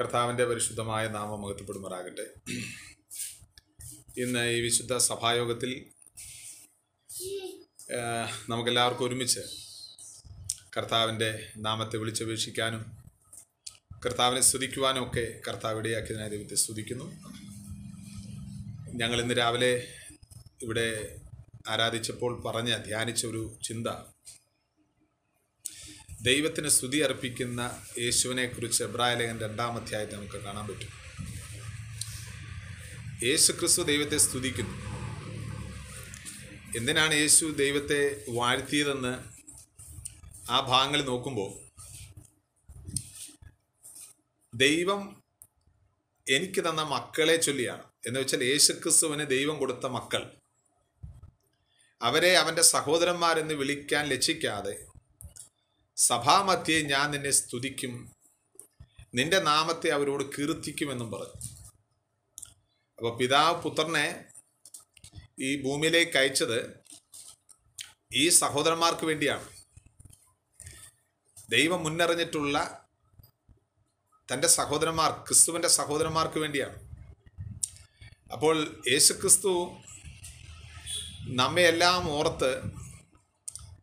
കർത്താവിന്റെ പരിശുദ്ധമായ നാമം മഹത്വപ്പെടുമാറാകട്ടെ ഇന്ന് ഈ വിശുദ്ധ സഭായോഗത്തിൽ നമുക്കെല്ലാവർക്കും ഒരുമിച്ച് കർത്താവിന്റെ നാമത്തെ വിളിച്ചപേക്ഷിക്കാനും കർത്താവിനെ സ്തുതിക്കുവാനും ഒക്കെ കർത്താവ് ഇടയാക്കിയതിനായി ദൈവത്തെ സ്തുതിക്കുന്നു. ഞങ്ങൾ ഇന്ന് രാവിലെ ഇവിടെ ആരാധിച്ചപ്പോൾ പറഞ്ഞ ധ്യാനിച്ച ഒരു ചിന്ത ദൈവത്തിന് സ്തുതി അർപ്പിക്കുന്ന യേശുവിനെ കുറിച്ച് എബ്രായ ലേഖൻ രണ്ടാം നമുക്ക് കാണാൻ പറ്റും. യേശു ക്രിസ്തു ദൈവത്തെ സ്തുതിക്കുന്നു. എന്തിനാണ് യേശു ദൈവത്തെ വാഴ്ത്തിയതെന്ന് ആ ഭാഗങ്ങളിൽ നോക്കുമ്പോൾ ദൈവം എനിക്ക് തന്ന മക്കളെ ചൊല്ലിയാണ്. എന്ന് വെച്ചാൽ യേശു ക്രിസ്തുവിന് ദൈവം കൊടുത്ത മക്കൾ. അവരെ അവന്റെ സഹോദരന്മാരെന്ന് വിളിക്കാൻ ലക്ഷിക്കാതെ സഭാമധ്യേ ഞാൻ നിന്നെ സ്തുതിക്കും. നിന്റെ നാമത്തെ അവരോട് കീർത്തിക്കുമെന്നും പറഞ്ഞു. അപ്പോൾ പിതാവ് പുത്രനെ ഈ ഭൂമിയിലേക്ക് അയച്ചത് ഈ സഹോദരന്മാർക്ക് വേണ്ടിയാണ്. ദൈവം മുന്നറിഞ്ഞിട്ടുള്ള തന്റെ സഹോദരന്മാർ ക്രിസ്തുവിന്റെ സഹോദരന്മാർക്ക് വേണ്ടിയാണ്. അപ്പോൾ യേശു ക്രിസ്തു നമ്മയെല്ലാം ഓർത്ത്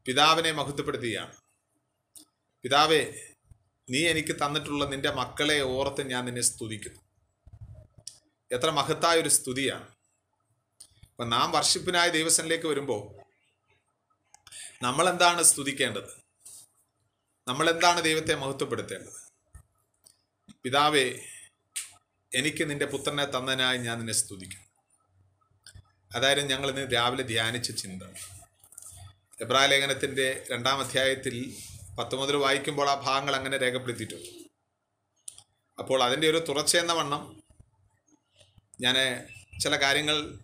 പിതാവിനെ മഹത്വപ്പെടുത്തുകയാണ്. പിതാവേ നീ എനിക്ക് തന്നിട്ടുള്ള നിന്റെ മക്കളെ ഓർത്ത് ഞാൻ നിന്നെ സ്തുതിക്കുന്നു. എത്ര മഹത്തായ ഒരു സ്തുതിയാണ്. അപ്പം നാം വർഷിപ്പിനായ ദൈവസനിലേക്ക് വരുമ്പോൾ നമ്മൾ എന്താണ് സ്തുതിക്കേണ്ടത്? നമ്മൾ എന്താണ് ദൈവത്തെ മഹത്വപ്പെടുത്തേണ്ടത്? പിതാവേ എനിക്ക് നിന്റെ പുത്രനെ തന്നതിനായി ഞാൻ നിന്നെ സ്തുതിക്കുന്നു. അതായിരുന്നു ഞങ്ങൾ ഇന്ന് രാവിലെ ധ്യാനിച്ച ചിന്ത. എബ്രാ ലേഖനത്തിന്റെ രണ്ടാം അധ്യായത്തിൽ പത്ത് മുതൽ വായിക്കുമ്പോൾ ആ ഭാഗങ്ങൾ അങ്ങനെ രേഖപ്പെടുത്തിയിട്ടുണ്ട്. അപ്പോൾ അതിന്റെ ഒരു തുടർച്ചയെന്ന വണ്ണം ഞാൻ ചില കാര്യങ്ങൾ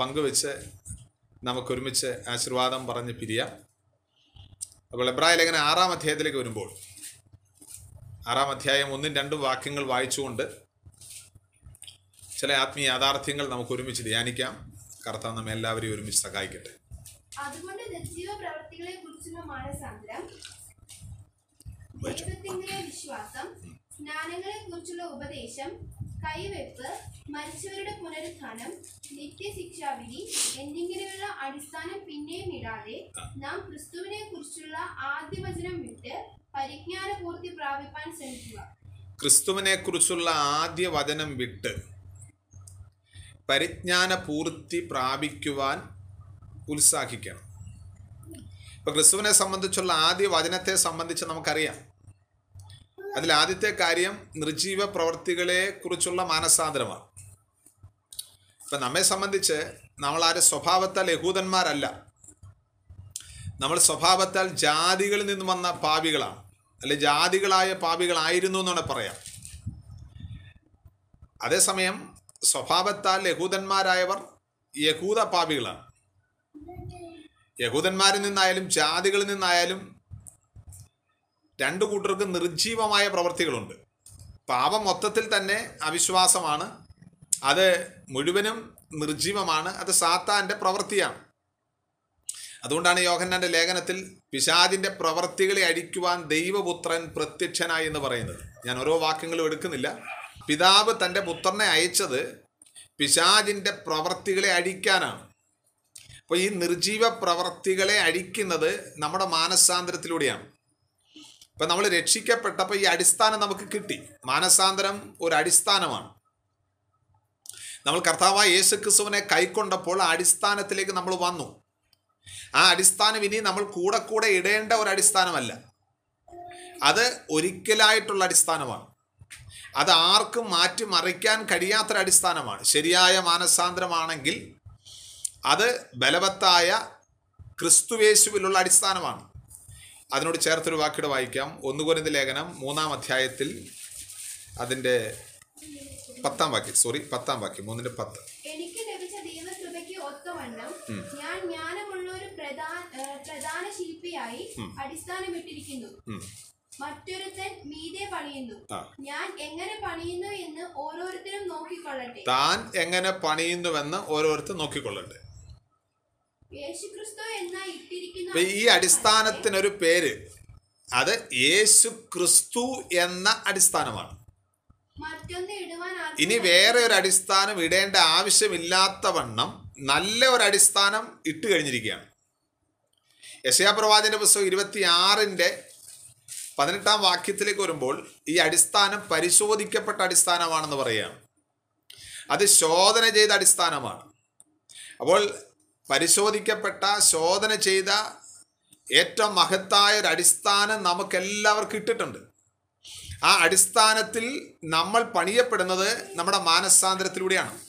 പങ്കുവെച്ച് നമുക്കൊരുമിച്ച് ആശീർവാദം പറഞ്ഞ് പിരിയാം. അപ്പോൾ എബ്രായ ലേഖന ആറാം അധ്യായത്തിലേക്ക് വരുമ്പോൾ ആറാം അധ്യായം ഒന്നും രണ്ടും വാക്യങ്ങൾ വായിച്ചുകൊണ്ട് ചില ആത്മീയ യാഥാർത്ഥ്യങ്ങൾ നമുക്ക് ഒരുമിച്ച് ധ്യാനിക്കാം. കർത്താവ് നമ്മെ എല്ലാവരെയും ഒരുമിച്ച് സഹായിക്കട്ടെ. അതുകൊണ്ട് നിർജീവ പ്രവർത്തികളെ കുറിച്ചുള്ള മാനസാന്തരം വിശ്വാസം സ്നാനങ്ങളെ കുറിച്ചുള്ള ഉപദേശം കൈവെപ്പ് മരിച്ചവരുടെ പുനരുത്ഥാനം നിത്യശിക്ഷാവിധി എന്നിങ്ങനെയുള്ള അടിസ്ഥാനം പിന്നെയും ഇടാതെ നാം ക്രിസ്തുവിനെ കുറിച്ചുള്ള ആദ്യവചനം വിട്ട് പരിജ്ഞാന പൂർത്തി പ്രാപിപ്പാൻ ശ്രമിക്കുക. ക്രിസ്തുവിനെ കുറിച്ചുള്ള ആദ്യ വചനം വിട്ട് പരിജ്ഞാന പൂർത്തി പ്രാപിക്കുവാൻ ഉത്സാഹിക്കണം. ഇപ്പൊ ക്രിസ്തുവിനെ സംബന്ധിച്ചുള്ള ആദ്യ വചനത്തെ സംബന്ധിച്ച് നമുക്കറിയാം. അതിൽ ആദ്യത്തെ കാര്യം നിർജീവ പ്രവർത്തികളെ കുറിച്ചുള്ള മാനസാന്തരമാണ്. ഇപ്പൊ നമ്മെ സംബന്ധിച്ച് നമ്മൾ ആരെ സ്വഭാവത്താൽ യഹൂദന്മാരല്ല. നമ്മൾ സ്വഭാവത്താൽ ജാതികളിൽ നിന്ന് വന്ന പാപികളാണ്. അല്ലെ ജാതികളായ പാപികളായിരുന്നു എന്നാണ് പറയാം. അതേസമയം സ്വഭാവത്താൽ യഹൂദന്മാരായവർ യഹൂദ പാപികളാണ്. യഹൂദന്മാരിൽ നിന്നായാലും ജാതികളിൽ നിന്നായാലും രണ്ടു കൂട്ടർക്ക് നിർജീവമായ പ്രവൃത്തികളുണ്ട് പാപം മൊത്തത്തിൽ തന്നെ അവിശ്വാസമാണ്. അത് മുഴുവനും നിർജീവമാണ് അത് സാത്താന്റെ പ്രവൃത്തിയാണ്. അതുകൊണ്ടാണ് യോഹന്നാന്റെ ലേഖനത്തിൽ പിശാദിന്റെ പ്രവൃത്തികളെ അഴിക്കുവാൻ ദൈവപുത്രൻ പ്രത്യക്ഷനായി എന്ന് പറയുന്നത്. ഞാൻ ഓരോ വാക്യങ്ങളും എടുക്കുന്നില്ല. പിതാവ് തന്റെ പുത്രനെ അയച്ചത് പിശാദിന്റെ പ്രവൃത്തികളെ അഴിക്കാനാണ് അപ്പോൾ ഈ നിർജീവ പ്രവൃത്തികളെ അഴിക്കുന്നത് നമ്മുടെ മാനസാന്തരത്തിലൂടെയാണ്. ഇപ്പം നമ്മൾ രക്ഷിക്കപ്പെട്ടപ്പോൾ ഈ അടിസ്ഥാനം നമുക്ക് കിട്ടി. മാനസാന്തരം ഒരു അടിസ്ഥാനമാണ്. നമ്മൾ കർത്താവായ യേശു ക്രിസ്തുവിനെ കൈക്കൊണ്ടപ്പോൾ ആ അടിസ്ഥാനത്തിലേക്ക് നമ്മൾ വന്നു. ആ അടിസ്ഥാനം ഇനി നമ്മൾ കൂടെ കൂടെ ഇടേണ്ട ഒരു അടിസ്ഥാനമല്ല. അത് ഒരിക്കലായിട്ടുള്ള അടിസ്ഥാനമാണ്. അത് ആർക്കും മാറ്റി മറിക്കാൻ കഴിയാത്തൊരു അടിസ്ഥാനമാണ്. ശരിയായ മാനസാന്തരമാണെങ്കിൽ അത് ബലവത്തായ ക്രിസ്തുവേശുവിലുള്ള അടിസ്ഥാനമാണ്. അതിനോട് ചേർത്തൊരു വാക്കിയുടെ വായിക്കാം. ഒന്നുകൊരിന്ത ലേഖനം മൂന്നാം അധ്യായത്തിൽ അതിന്റെ പത്താം വാക്യം. സോറി പത്താം വാക്യം. മൂന്നിന്റെ പത്ത്. എനിക്ക് ലഭിച്ച ദൈവകൃപയ്ക്ക് ഒത്തവണ്ണം ഞാൻ ജ്ഞാനമുള്ള ഒരു പ്രധാന ഏഹ് ശില്പിയായി അടിസ്ഥാനമിട്ടിരിക്കുന്നു. മറ്റൊരുത്തൻ മീതെ പണിയുന്നു. ഞാൻ എങ്ങനെ പണിയുന്നു എന്ന് ഓരോരുത്തരും നോക്കിക്കൊള്ളട്ടെ. താൻ എങ്ങനെ പണിയുന്നുവെന്ന് ഓരോരുത്തർ നോക്കിക്കൊള്ളട്ടെ യേശുക്രിസ്തു എന്ന ഇട്ടിരിക്കുന്ന അപ്പൊ ഈ അടിസ്ഥാനത്തിനൊരു പേര്. അത് യേശു ക്രിസ്തു എന്ന അടിസ്ഥാനമാണ്. ഇനി വേറെ ഒരു അടിസ്ഥാനം ഇടേണ്ട ആവശ്യമില്ലാത്ത വണ്ണം നല്ല ഒരു അടിസ്ഥാനം ഇട്ട് കഴിഞ്ഞിരിക്കുകയാണ്. യശയാ പ്രവാചന്റെ പുസ്തകം ഇരുപത്തി ആറിന്റെ പതിനെട്ടാം വാക്യത്തിലേക്ക് വരുമ്പോൾ ഈ അടിസ്ഥാനം പരിശോധിക്കപ്പെട്ട അടിസ്ഥാനമാണെന്ന് പറയുകയാണ്. അത് ശോധന ചെയ്ത അടിസ്ഥാനമാണ്. അപ്പോൾ പരിശോധിക്കപ്പെട്ട ശോധന ചെയ്ത ഏറ്റവും മഹത്തായ ഒരു അടിസ്ഥാനം നമുക്കെല്ലാവർക്കും ഇട്ടിട്ടുണ്ട്. ആ അടിസ്ഥാനത്തിൽ നമ്മൾ പണിയപ്പെടുന്നത് നമ്മുടെ മാനസാന്തരത്തിലൂടെയാണ്.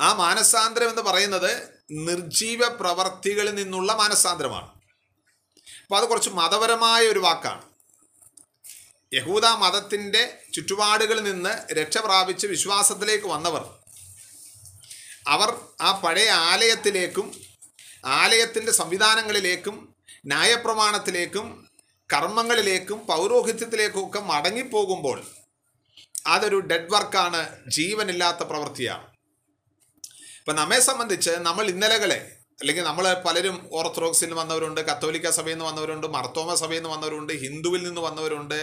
ആ മാനസാന്തരം എന്ന് പറയുന്നത് നിർജീവ പ്രവർത്തികളിൽ നിന്നുള്ള മാനസാന്തരമാണ്. അപ്പോൾ അത് കുറച്ച് മതപരമായ ഒരു വാക്കാണ്. യഹൂദ മതത്തിന്റെ ചുറ്റുപാടുകളിൽ നിന്ന് രക്ഷ പ്രാപിച്ച് വിശ്വാസത്തിലേക്ക് വന്നവർ അവർ ആ പഴയ ആലയത്തിലേക്കും ആലയത്തിന്റെ സംവിധാനങ്ങളിലേക്കും ന്യായപ്രമാണത്തിലേക്കും കർമ്മങ്ങളിലേക്കും പൗരോഹിത്യത്തിലേക്കും ഒക്കെ മടങ്ങിപ്പോകുമ്പോൾ അതൊരു ഡെഡ് വർക്കാണ് ജീവനില്ലാത്ത പ്രവൃത്തിയാണ്. ഇപ്പം നമ്മെ സംബന്ധിച്ച് നമ്മൾ ഇന്നലകളെ അല്ലെങ്കിൽ നമ്മൾ പലരും ഓർത്തഡോക്സിൽ നിന്ന് വന്നവരുണ്ട് കത്തോലിക്ക സഭയിൽ നിന്ന് വന്നവരുണ്ട് മർത്തോമ സഭയിൽ നിന്ന് വന്നവരുണ്ട് ഹിന്ദുവിൽ നിന്ന് വന്നവരുണ്ട്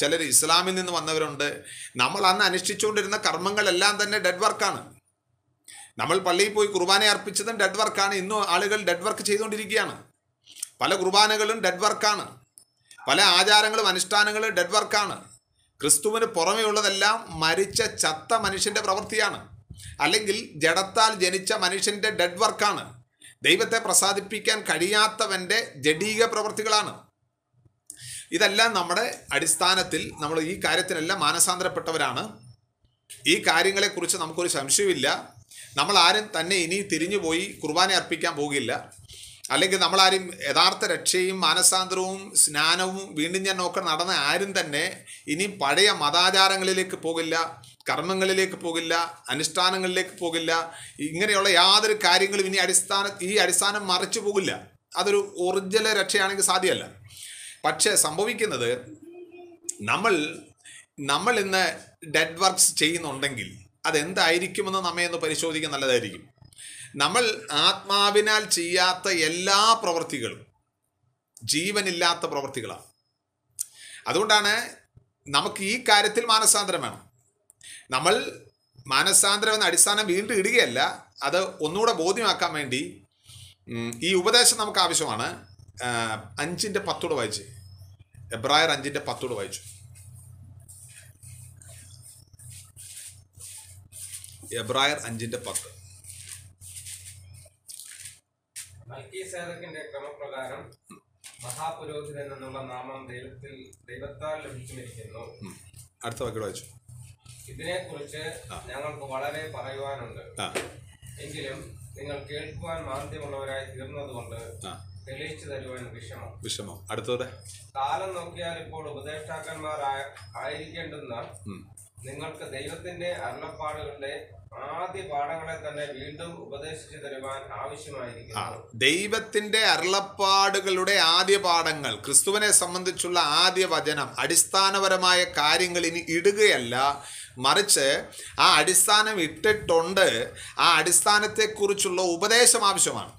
ചിലർ ഇസ്ലാമിൽ നിന്ന് വന്നവരുണ്ട്. നമ്മൾ അന്ന് അനുഷ്ഠിച്ചുകൊണ്ടിരുന്ന കർമ്മങ്ങളെല്ലാം തന്നെ ഡെഡ് വർക്കാണ് നമ്മൾ പള്ളിയിൽ പോയി കുർബാന അർപ്പിച്ചതും ഡെഡ് വർക്കാണ് ഇന്നും ആളുകൾ ഡെഡ് വർക്ക് ചെയ്തുകൊണ്ടിരിക്കുകയാണ്. പല കുർബാനകളും ഡെഡ് വർക്കാണ് പല ആചാരങ്ങളും അനുഷ്ഠാനങ്ങളും ഡെഡ് വർക്കാണ് ക്രിസ്തുവിന് പുറമേ ഉള്ളതെല്ലാം മരിച്ച ചത്ത മനുഷ്യന്റെ പ്രവൃത്തിയാണ്. അല്ലെങ്കിൽ ജഡത്താൽ ജനിച്ച മനുഷ്യന്റെ ഡെഡ് വർക്കാണ് ദൈവത്തെ പ്രസാദിപ്പിക്കാൻ കഴിയാത്തവന്റെ ജഡീക പ്രവൃത്തികളാണ്. ഇതെല്ലാം നമ്മുടെ അടിസ്ഥാനത്തിൽ നമ്മൾ ഈ കാര്യത്തിനെല്ലാം മാനസാന്തരപ്പെട്ടവരാണ്. ഈ കാര്യങ്ങളെക്കുറിച്ച് നമുക്കൊരു സംശയമില്ല നമ്മൾ ആരും തന്നെ ഇനി തിരിഞ്ഞു പോയി കുർബാന അർപ്പിക്കാൻ പോകില്ല. അല്ലെങ്കിൽ നമ്മളാരും യഥാർത്ഥ രക്ഷയും മാനസാന്തരവും സ്നാനവും വീണ്ടും ഞാൻ നോക്കാൻ നടന്ന ആരും തന്നെ ഇനി പഴയ മതാചാരങ്ങളിലേക്ക് പോകില്ല കർമ്മങ്ങളിലേക്ക് പോകില്ല അനുഷ്ഠാനങ്ങളിലേക്ക് പോകില്ല. ഇങ്ങനെയുള്ള യാതൊരു കാര്യങ്ങളും ഇനി അടിസ്ഥാന ഈ അടിസ്ഥാനം മറിച്ചു പോകില്ല. അതൊരു ഒറിജിനൽ രക്ഷയാണെങ്കിൽ സാധ്യമല്ല. പക്ഷേ സംഭവിക്കുന്നത് നമ്മൾ നമ്മൾ ഇന്ന് ഡെഡ് വർക്ക്സ് ചെയ്യുന്നുണ്ടെങ്കിൽ അതെന്തായിരിക്കുമെന്ന് നമ്മെ ഒന്ന് പരിശോധിക്കാൻ നല്ലതായിരിക്കും. നമ്മൾ ആത്മാവിനാൽ ചെയ്യാത്ത എല്ലാ പ്രവൃത്തികളും ജീവനില്ലാത്ത പ്രവൃത്തികളാണ് അതുകൊണ്ടാണ് നമുക്ക് ഈ കാര്യത്തിൽ മാനസാന്തരം വേണം. നമ്മൾ മാനസാന്തരം എന്ന അടിസ്ഥാനം വീണ്ടും ഇടുകയല്ല അത് ഒന്നുകൂടെ ബോധ്യമാക്കാൻ വേണ്ടി ഈ ഉപദേശം നമുക്ക് ആവശ്യമാണ്. അഞ്ചിന്റെ പത്തോട് വായിച്ച്. എബ്രായർ അഞ്ചിന്റെ പത്തോട് വായിച്ചു. എബ്രായർ അഞ്ചിന്റെ പത്ത്. ക്രമപ്രകാരം മഹാപുരോഹിതൻ എന്നുള്ള നാമം ദൈവത്തിൽ ദൈവത്താൽ ലഭിച്ചിരിക്കുന്നു അടുത്ത വാക്കിയോട് വായിച്ചു. ഇതിനെക്കുറിച്ച് ഞങ്ങൾക്ക് വളരെ പറയുവാനുണ്ട്. എങ്കിലും നിങ്ങൾ കേൾക്കുവാൻ മാന്ദ്യമുള്ളവരായി തീർന്നതുകൊണ്ട് തെളിയിച്ചു തരുവാൻ വിഷമം. വിഷമം. അടുത്തത്? കാലം നോക്കിയാൽ ഇപ്പോൾ ഉപദേഷ്ടാക്കന്മാർ ആയിരിക്കേണ്ടുന്ന. നിങ്ങൾക്ക് ദൈവത്തിന്റെ അരുളപ്പാടുകളുടെ ആദ്യ തന്നെ വീണ്ടും ഉപദേശിച്ചു ദൈവത്തിന്റെ അരുളപ്പാടുകളുടെ ആദ്യ പാഠങ്ങൾ ക്രിസ്തുവിനെ സംബന്ധിച്ചുള്ള ആദ്യ വചനം അടിസ്ഥാനപരമായ കാര്യങ്ങൾ ഇനി ഇടുകയല്ല. മറിച്ച് ആ അടിസ്ഥാനം ഇട്ടിട്ടുണ്ട്. ആ അടിസ്ഥാനത്തെക്കുറിച്ചുള്ള ഉപദേശം ആവശ്യമാണ്.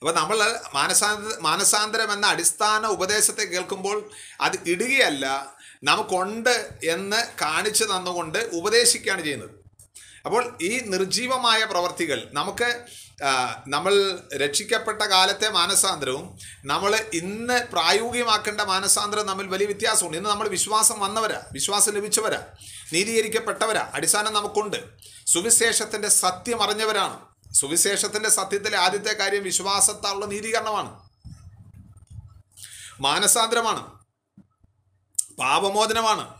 അപ്പോൾ നമ്മൾ മാനസാന്തര മാനസാന്തരം എന്ന അടിസ്ഥാന ഉപദേശത്തെ കേൾക്കുമ്പോൾ അത് ഇടുകയല്ല. നമുക്കുണ്ട് എന്ന് കാണിച്ചു തന്നുകൊണ്ട് ഉപദേശിക്കുകയാണ് ചെയ്യുന്നത്. അപ്പോൾ ഈ നിർജീവമായ പ്രവർത്തികൾ നമുക്ക് നമ്മൾ രക്ഷിക്കപ്പെട്ട കാലത്തെ മാനസാന്തരവും നമ്മൾ ഇന്ന് പ്രായോഗികമാക്കേണ്ട മാനസാന്തരം തമ്മിൽ വലിയ വ്യത്യാസമുണ്ട്. ഇന്ന് നമ്മൾ വിശ്വാസം വന്നവരാ വിശ്വാസം ലഭിച്ചവരാ നീതീകരിക്കപ്പെട്ടവരാ അടിസ്ഥാനം നമുക്കുണ്ട്. സുവിശേഷത്തിന്റെ സത്യം അറിഞ്ഞവരാണ്. സുവിശേഷത്തിന്റെ സത്യത്തിലെ ആദ്യത്തെ കാര്യം വിശ്വാസത്താലുള്ള നീതീകരണമാണ്. മാനസാന്തരമാണ്. പാപമോചനമാണ്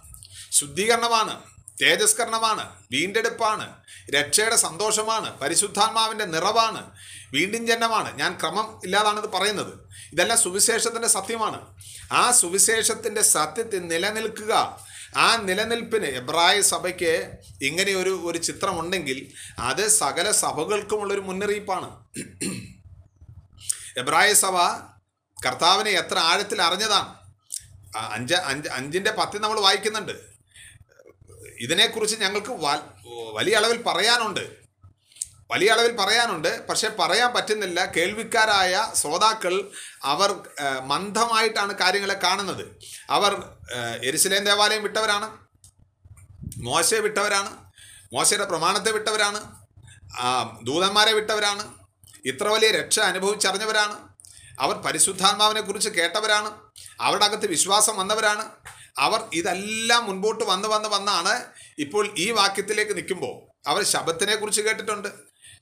ശുദ്ധീകരണമാണ് തേജസ്കരണമാണ് വീണ്ടെടുപ്പാണ് രക്ഷയുടെ സന്തോഷമാണ് പരിശുദ്ധാത്മാവിന്റെ നിറവാണ് വീണ്ടും ജന്മമാണ് ഞാൻ ക്രമം ഇല്ലാതാണ് പറയുന്നത്. ഇതെല്ലാം സുവിശേഷത്തിന്റെ സത്യമാണ്. ആ സുവിശേഷത്തിന്റെ സത്യത്തിൽ നിലനിൽക്കുക ആ നിലനിൽപ്പിന് എബ്രായ സഭയ്ക്ക് ഇങ്ങനെ ഒരു ഒരു ചിത്രമുണ്ടെങ്കിൽ അത് സകല സഭകൾക്കുമുള്ളൊരു മുന്നറിയിപ്പാണ്. എബ്രായ സഭ കർത്താവിനെ എത്ര ആഴത്തിൽ അറിഞ്ഞതാണ്. അഞ്ച് അഞ്ച് അഞ്ചിന്റെ പത്തിൽ നമ്മൾ വായിക്കുന്നുണ്ട്. ഇതിനെക്കുറിച്ച് ഞങ്ങൾക്ക് വലിയ അളവിൽ പറയാനുണ്ട്. വലിയ അളവിൽ പറയാനുണ്ട്. പക്ഷേ പറയാൻ പറ്റുന്നില്ല. കേൾവിക്കാരായ ശ്രോതാക്കൾ അവർ മന്ദമായിട്ടാണ് കാര്യങ്ങളെ കാണുന്നത്. അവർ എരിശിലേം ദേവാലയം വിട്ടവരാണ്. മോശയെ വിട്ടവരാണ്. മോശയുടെ പ്രമാണത്തെ വിട്ടവരാണ്. ദൂതന്മാരെ വിട്ടവരാണ്. ഇത്ര വലിയ രക്ഷ അനുഭവിച്ചറിഞ്ഞവരാണ്. അവർ പരിശുദ്ധാത്മാവിനെ കുറിച്ച് കേട്ടവരാണ്. അവരുടെ അകത്ത് വിശ്വാസം വന്നവരാണ്. അവർ ഇതെല്ലാം മുൻപോട്ട് വന്ന് വന്ന് വന്നാണ് ഇപ്പോൾ ഈ വാക്യത്തിലേക്ക് നിൽക്കുമ്പോൾ അവർ ശബത്തിനെ കുറിച്ച് കേട്ടിട്ടുണ്ട്.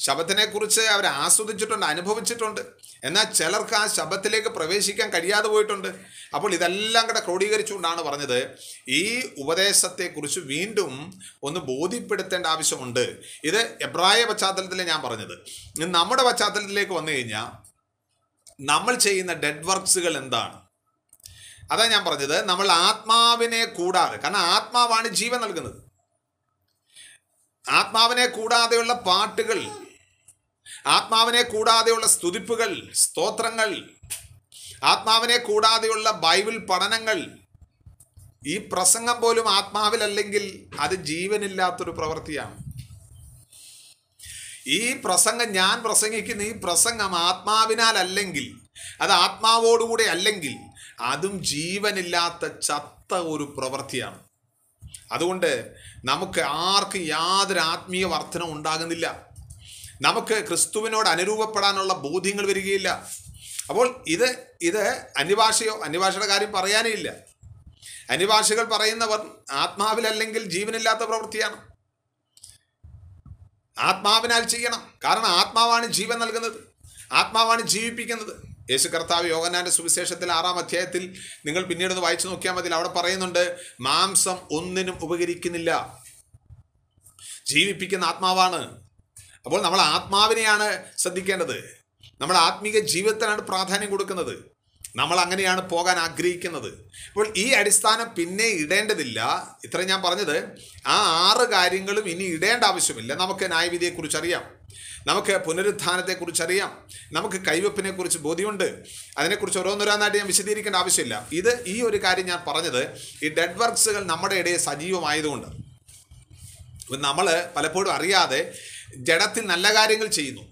ശബത്തിനെ കുറിച്ച് അവർ ആസ്വദിച്ചിട്ടുണ്ട് അനുഭവിച്ചിട്ടുണ്ട്. എന്നാൽ ചിലർക്ക് ആ ശബത്തിലേക്ക് പ്രവേശിക്കാൻ കഴിയാതെ പോയിട്ടുണ്ട്. അപ്പോൾ ഇതെല്ലാം കൂടെ ക്രോഡീകരിച്ചുകൊണ്ടാണ് പറഞ്ഞത് ഈ ഉപദേശത്തെക്കുറിച്ച് വീണ്ടും ഒന്ന് ബോധ്യപ്പെടുത്തേണ്ട ആവശ്യമുണ്ട്. ഇത് എബ്രായ പശ്ചാത്തലത്തിൽ ഞാൻ പറഞ്ഞത്. നമ്മുടെ പശ്ചാത്തലത്തിലേക്ക് വന്നു കഴിഞ്ഞാൽ നമ്മൾ ചെയ്യുന്ന ഡെഡ് വർക്ക്സുകൾ എന്താണ്? അതാ ഞാൻ പറഞ്ഞത് നമ്മൾ ആത്മാവിനെ കൂടാതെ കാരണം ആത്മാവാണ് ജീവൻ നൽകുന്നത്. ആത്മാവിനെ കൂടാതെയുള്ള പാട്ടുകൾ ആത്മാവിനെ കൂടാതെയുള്ള സ്തുതിപ്പുകൾ സ്തോത്രങ്ങൾ ആത്മാവിനെ കൂടാതെയുള്ള ബൈബിൾ പഠനങ്ങൾ ഈ പ്രസംഗം പോലും ആത്മാവിലല്ലെങ്കിൽ അത് ജീവനില്ലാത്തൊരു പ്രവൃത്തിയാണ്. ഈ പ്രസംഗം ഞാൻ പ്രസംഗിക്കുന്ന ഈ പ്രസംഗം ആത്മാവിനാൽ അല്ലെങ്കിൽ അത് ആത്മാവോടുകൂടെ അല്ലെങ്കിൽ അതും ജീവനില്ലാത്ത ചത്ത ഒരു പ്രവൃത്തിയാണ്. അതുകൊണ്ട് നമുക്ക് ആർക്കും യാതൊരു ആത്മീയ വർധന ഉണ്ടാകുന്നില്ല. നമുക്ക് ക്രിസ്തുവിനോട് അനുരൂപപ്പെടാനുള്ള ബോധ്യങ്ങൾ വരികയില്ല. അപ്പോൾ ഇത് ഇത് അന്യഭാഷയോ അന്യഭാഷയുടെ കാര്യം പറയാനേ ഇല്ല. അന്യഭാഷകൾ പറയുന്നവർ ആത്മാവിലല്ലെങ്കിൽ ജീവനില്ലാത്ത പ്രവൃത്തിയാണ്. ആത്മാവിനാൽ ചെയ്യണം. കാരണം ആത്മാവാണ് ജീവൻ നൽകുന്നത്. ആത്മാവാണ് ജീവിപ്പിക്കുന്നത്. യേശു കർത്താവ് യോഗനാന്റെ സുവിശേഷത്തിൽ ആറാം അധ്യായത്തിൽ നിങ്ങൾ പിന്നീട് വായിച്ചു നോക്കിയാൽ മതി. അവിടെ പറയുന്നുണ്ട് മാംസം ഒന്നിനും ഉപകരിക്കുന്നില്ല. ജീവിപ്പിക്കുന്ന ആത്മാവാണ്. അപ്പോൾ നമ്മൾ ആത്മാവിനെയാണ് ശ്രദ്ധിക്കേണ്ടത്. നമ്മൾ ആത്മീക ജീവിതത്തിനാണ് പ്രാധാന്യം കൊടുക്കുന്നത്. നമ്മൾ അങ്ങനെയാണ് പോകാൻ ആഗ്രഹിക്കുന്നത്. അപ്പോൾ ഈ അടിസ്ഥാനം പിന്നെ ഇടേണ്ടതില്ല. ഇത്ര ഞാൻ പറഞ്ഞത് ആ ആറ് കാര്യങ്ങളും ഇനി ഇടേണ്ട ആവശ്യമില്ല. നമുക്ക് ന്യായവിധിയെക്കുറിച്ച് അറിയാം. നമുക്ക് പുനരുത്ഥാനത്തെക്കുറിച്ച് അറിയാം നമുക്ക് കൈവപ്പിനെ കുറിച്ച് ബോധ്യമുണ്ട്. അതിനെക്കുറിച്ച് ഓരോന്നോരോന്നായിട്ട് ഞാൻ വിശദീകരിക്കേണ്ട ആവശ്യമില്ല. ഇത് ഈ ഒരു കാര്യം ഞാൻ പറഞ്ഞത് ഈ ഡെഡ് വർക്ക്സുകൾ നമ്മുടെ ഇടയിൽ സജീവമായതുകൊണ്ട്. ഇപ്പം നമ്മൾ പലപ്പോഴും അറിയാതെ ജഡത്തിൽ നല്ല കാര്യങ്ങൾ ചെയ്യുന്നു.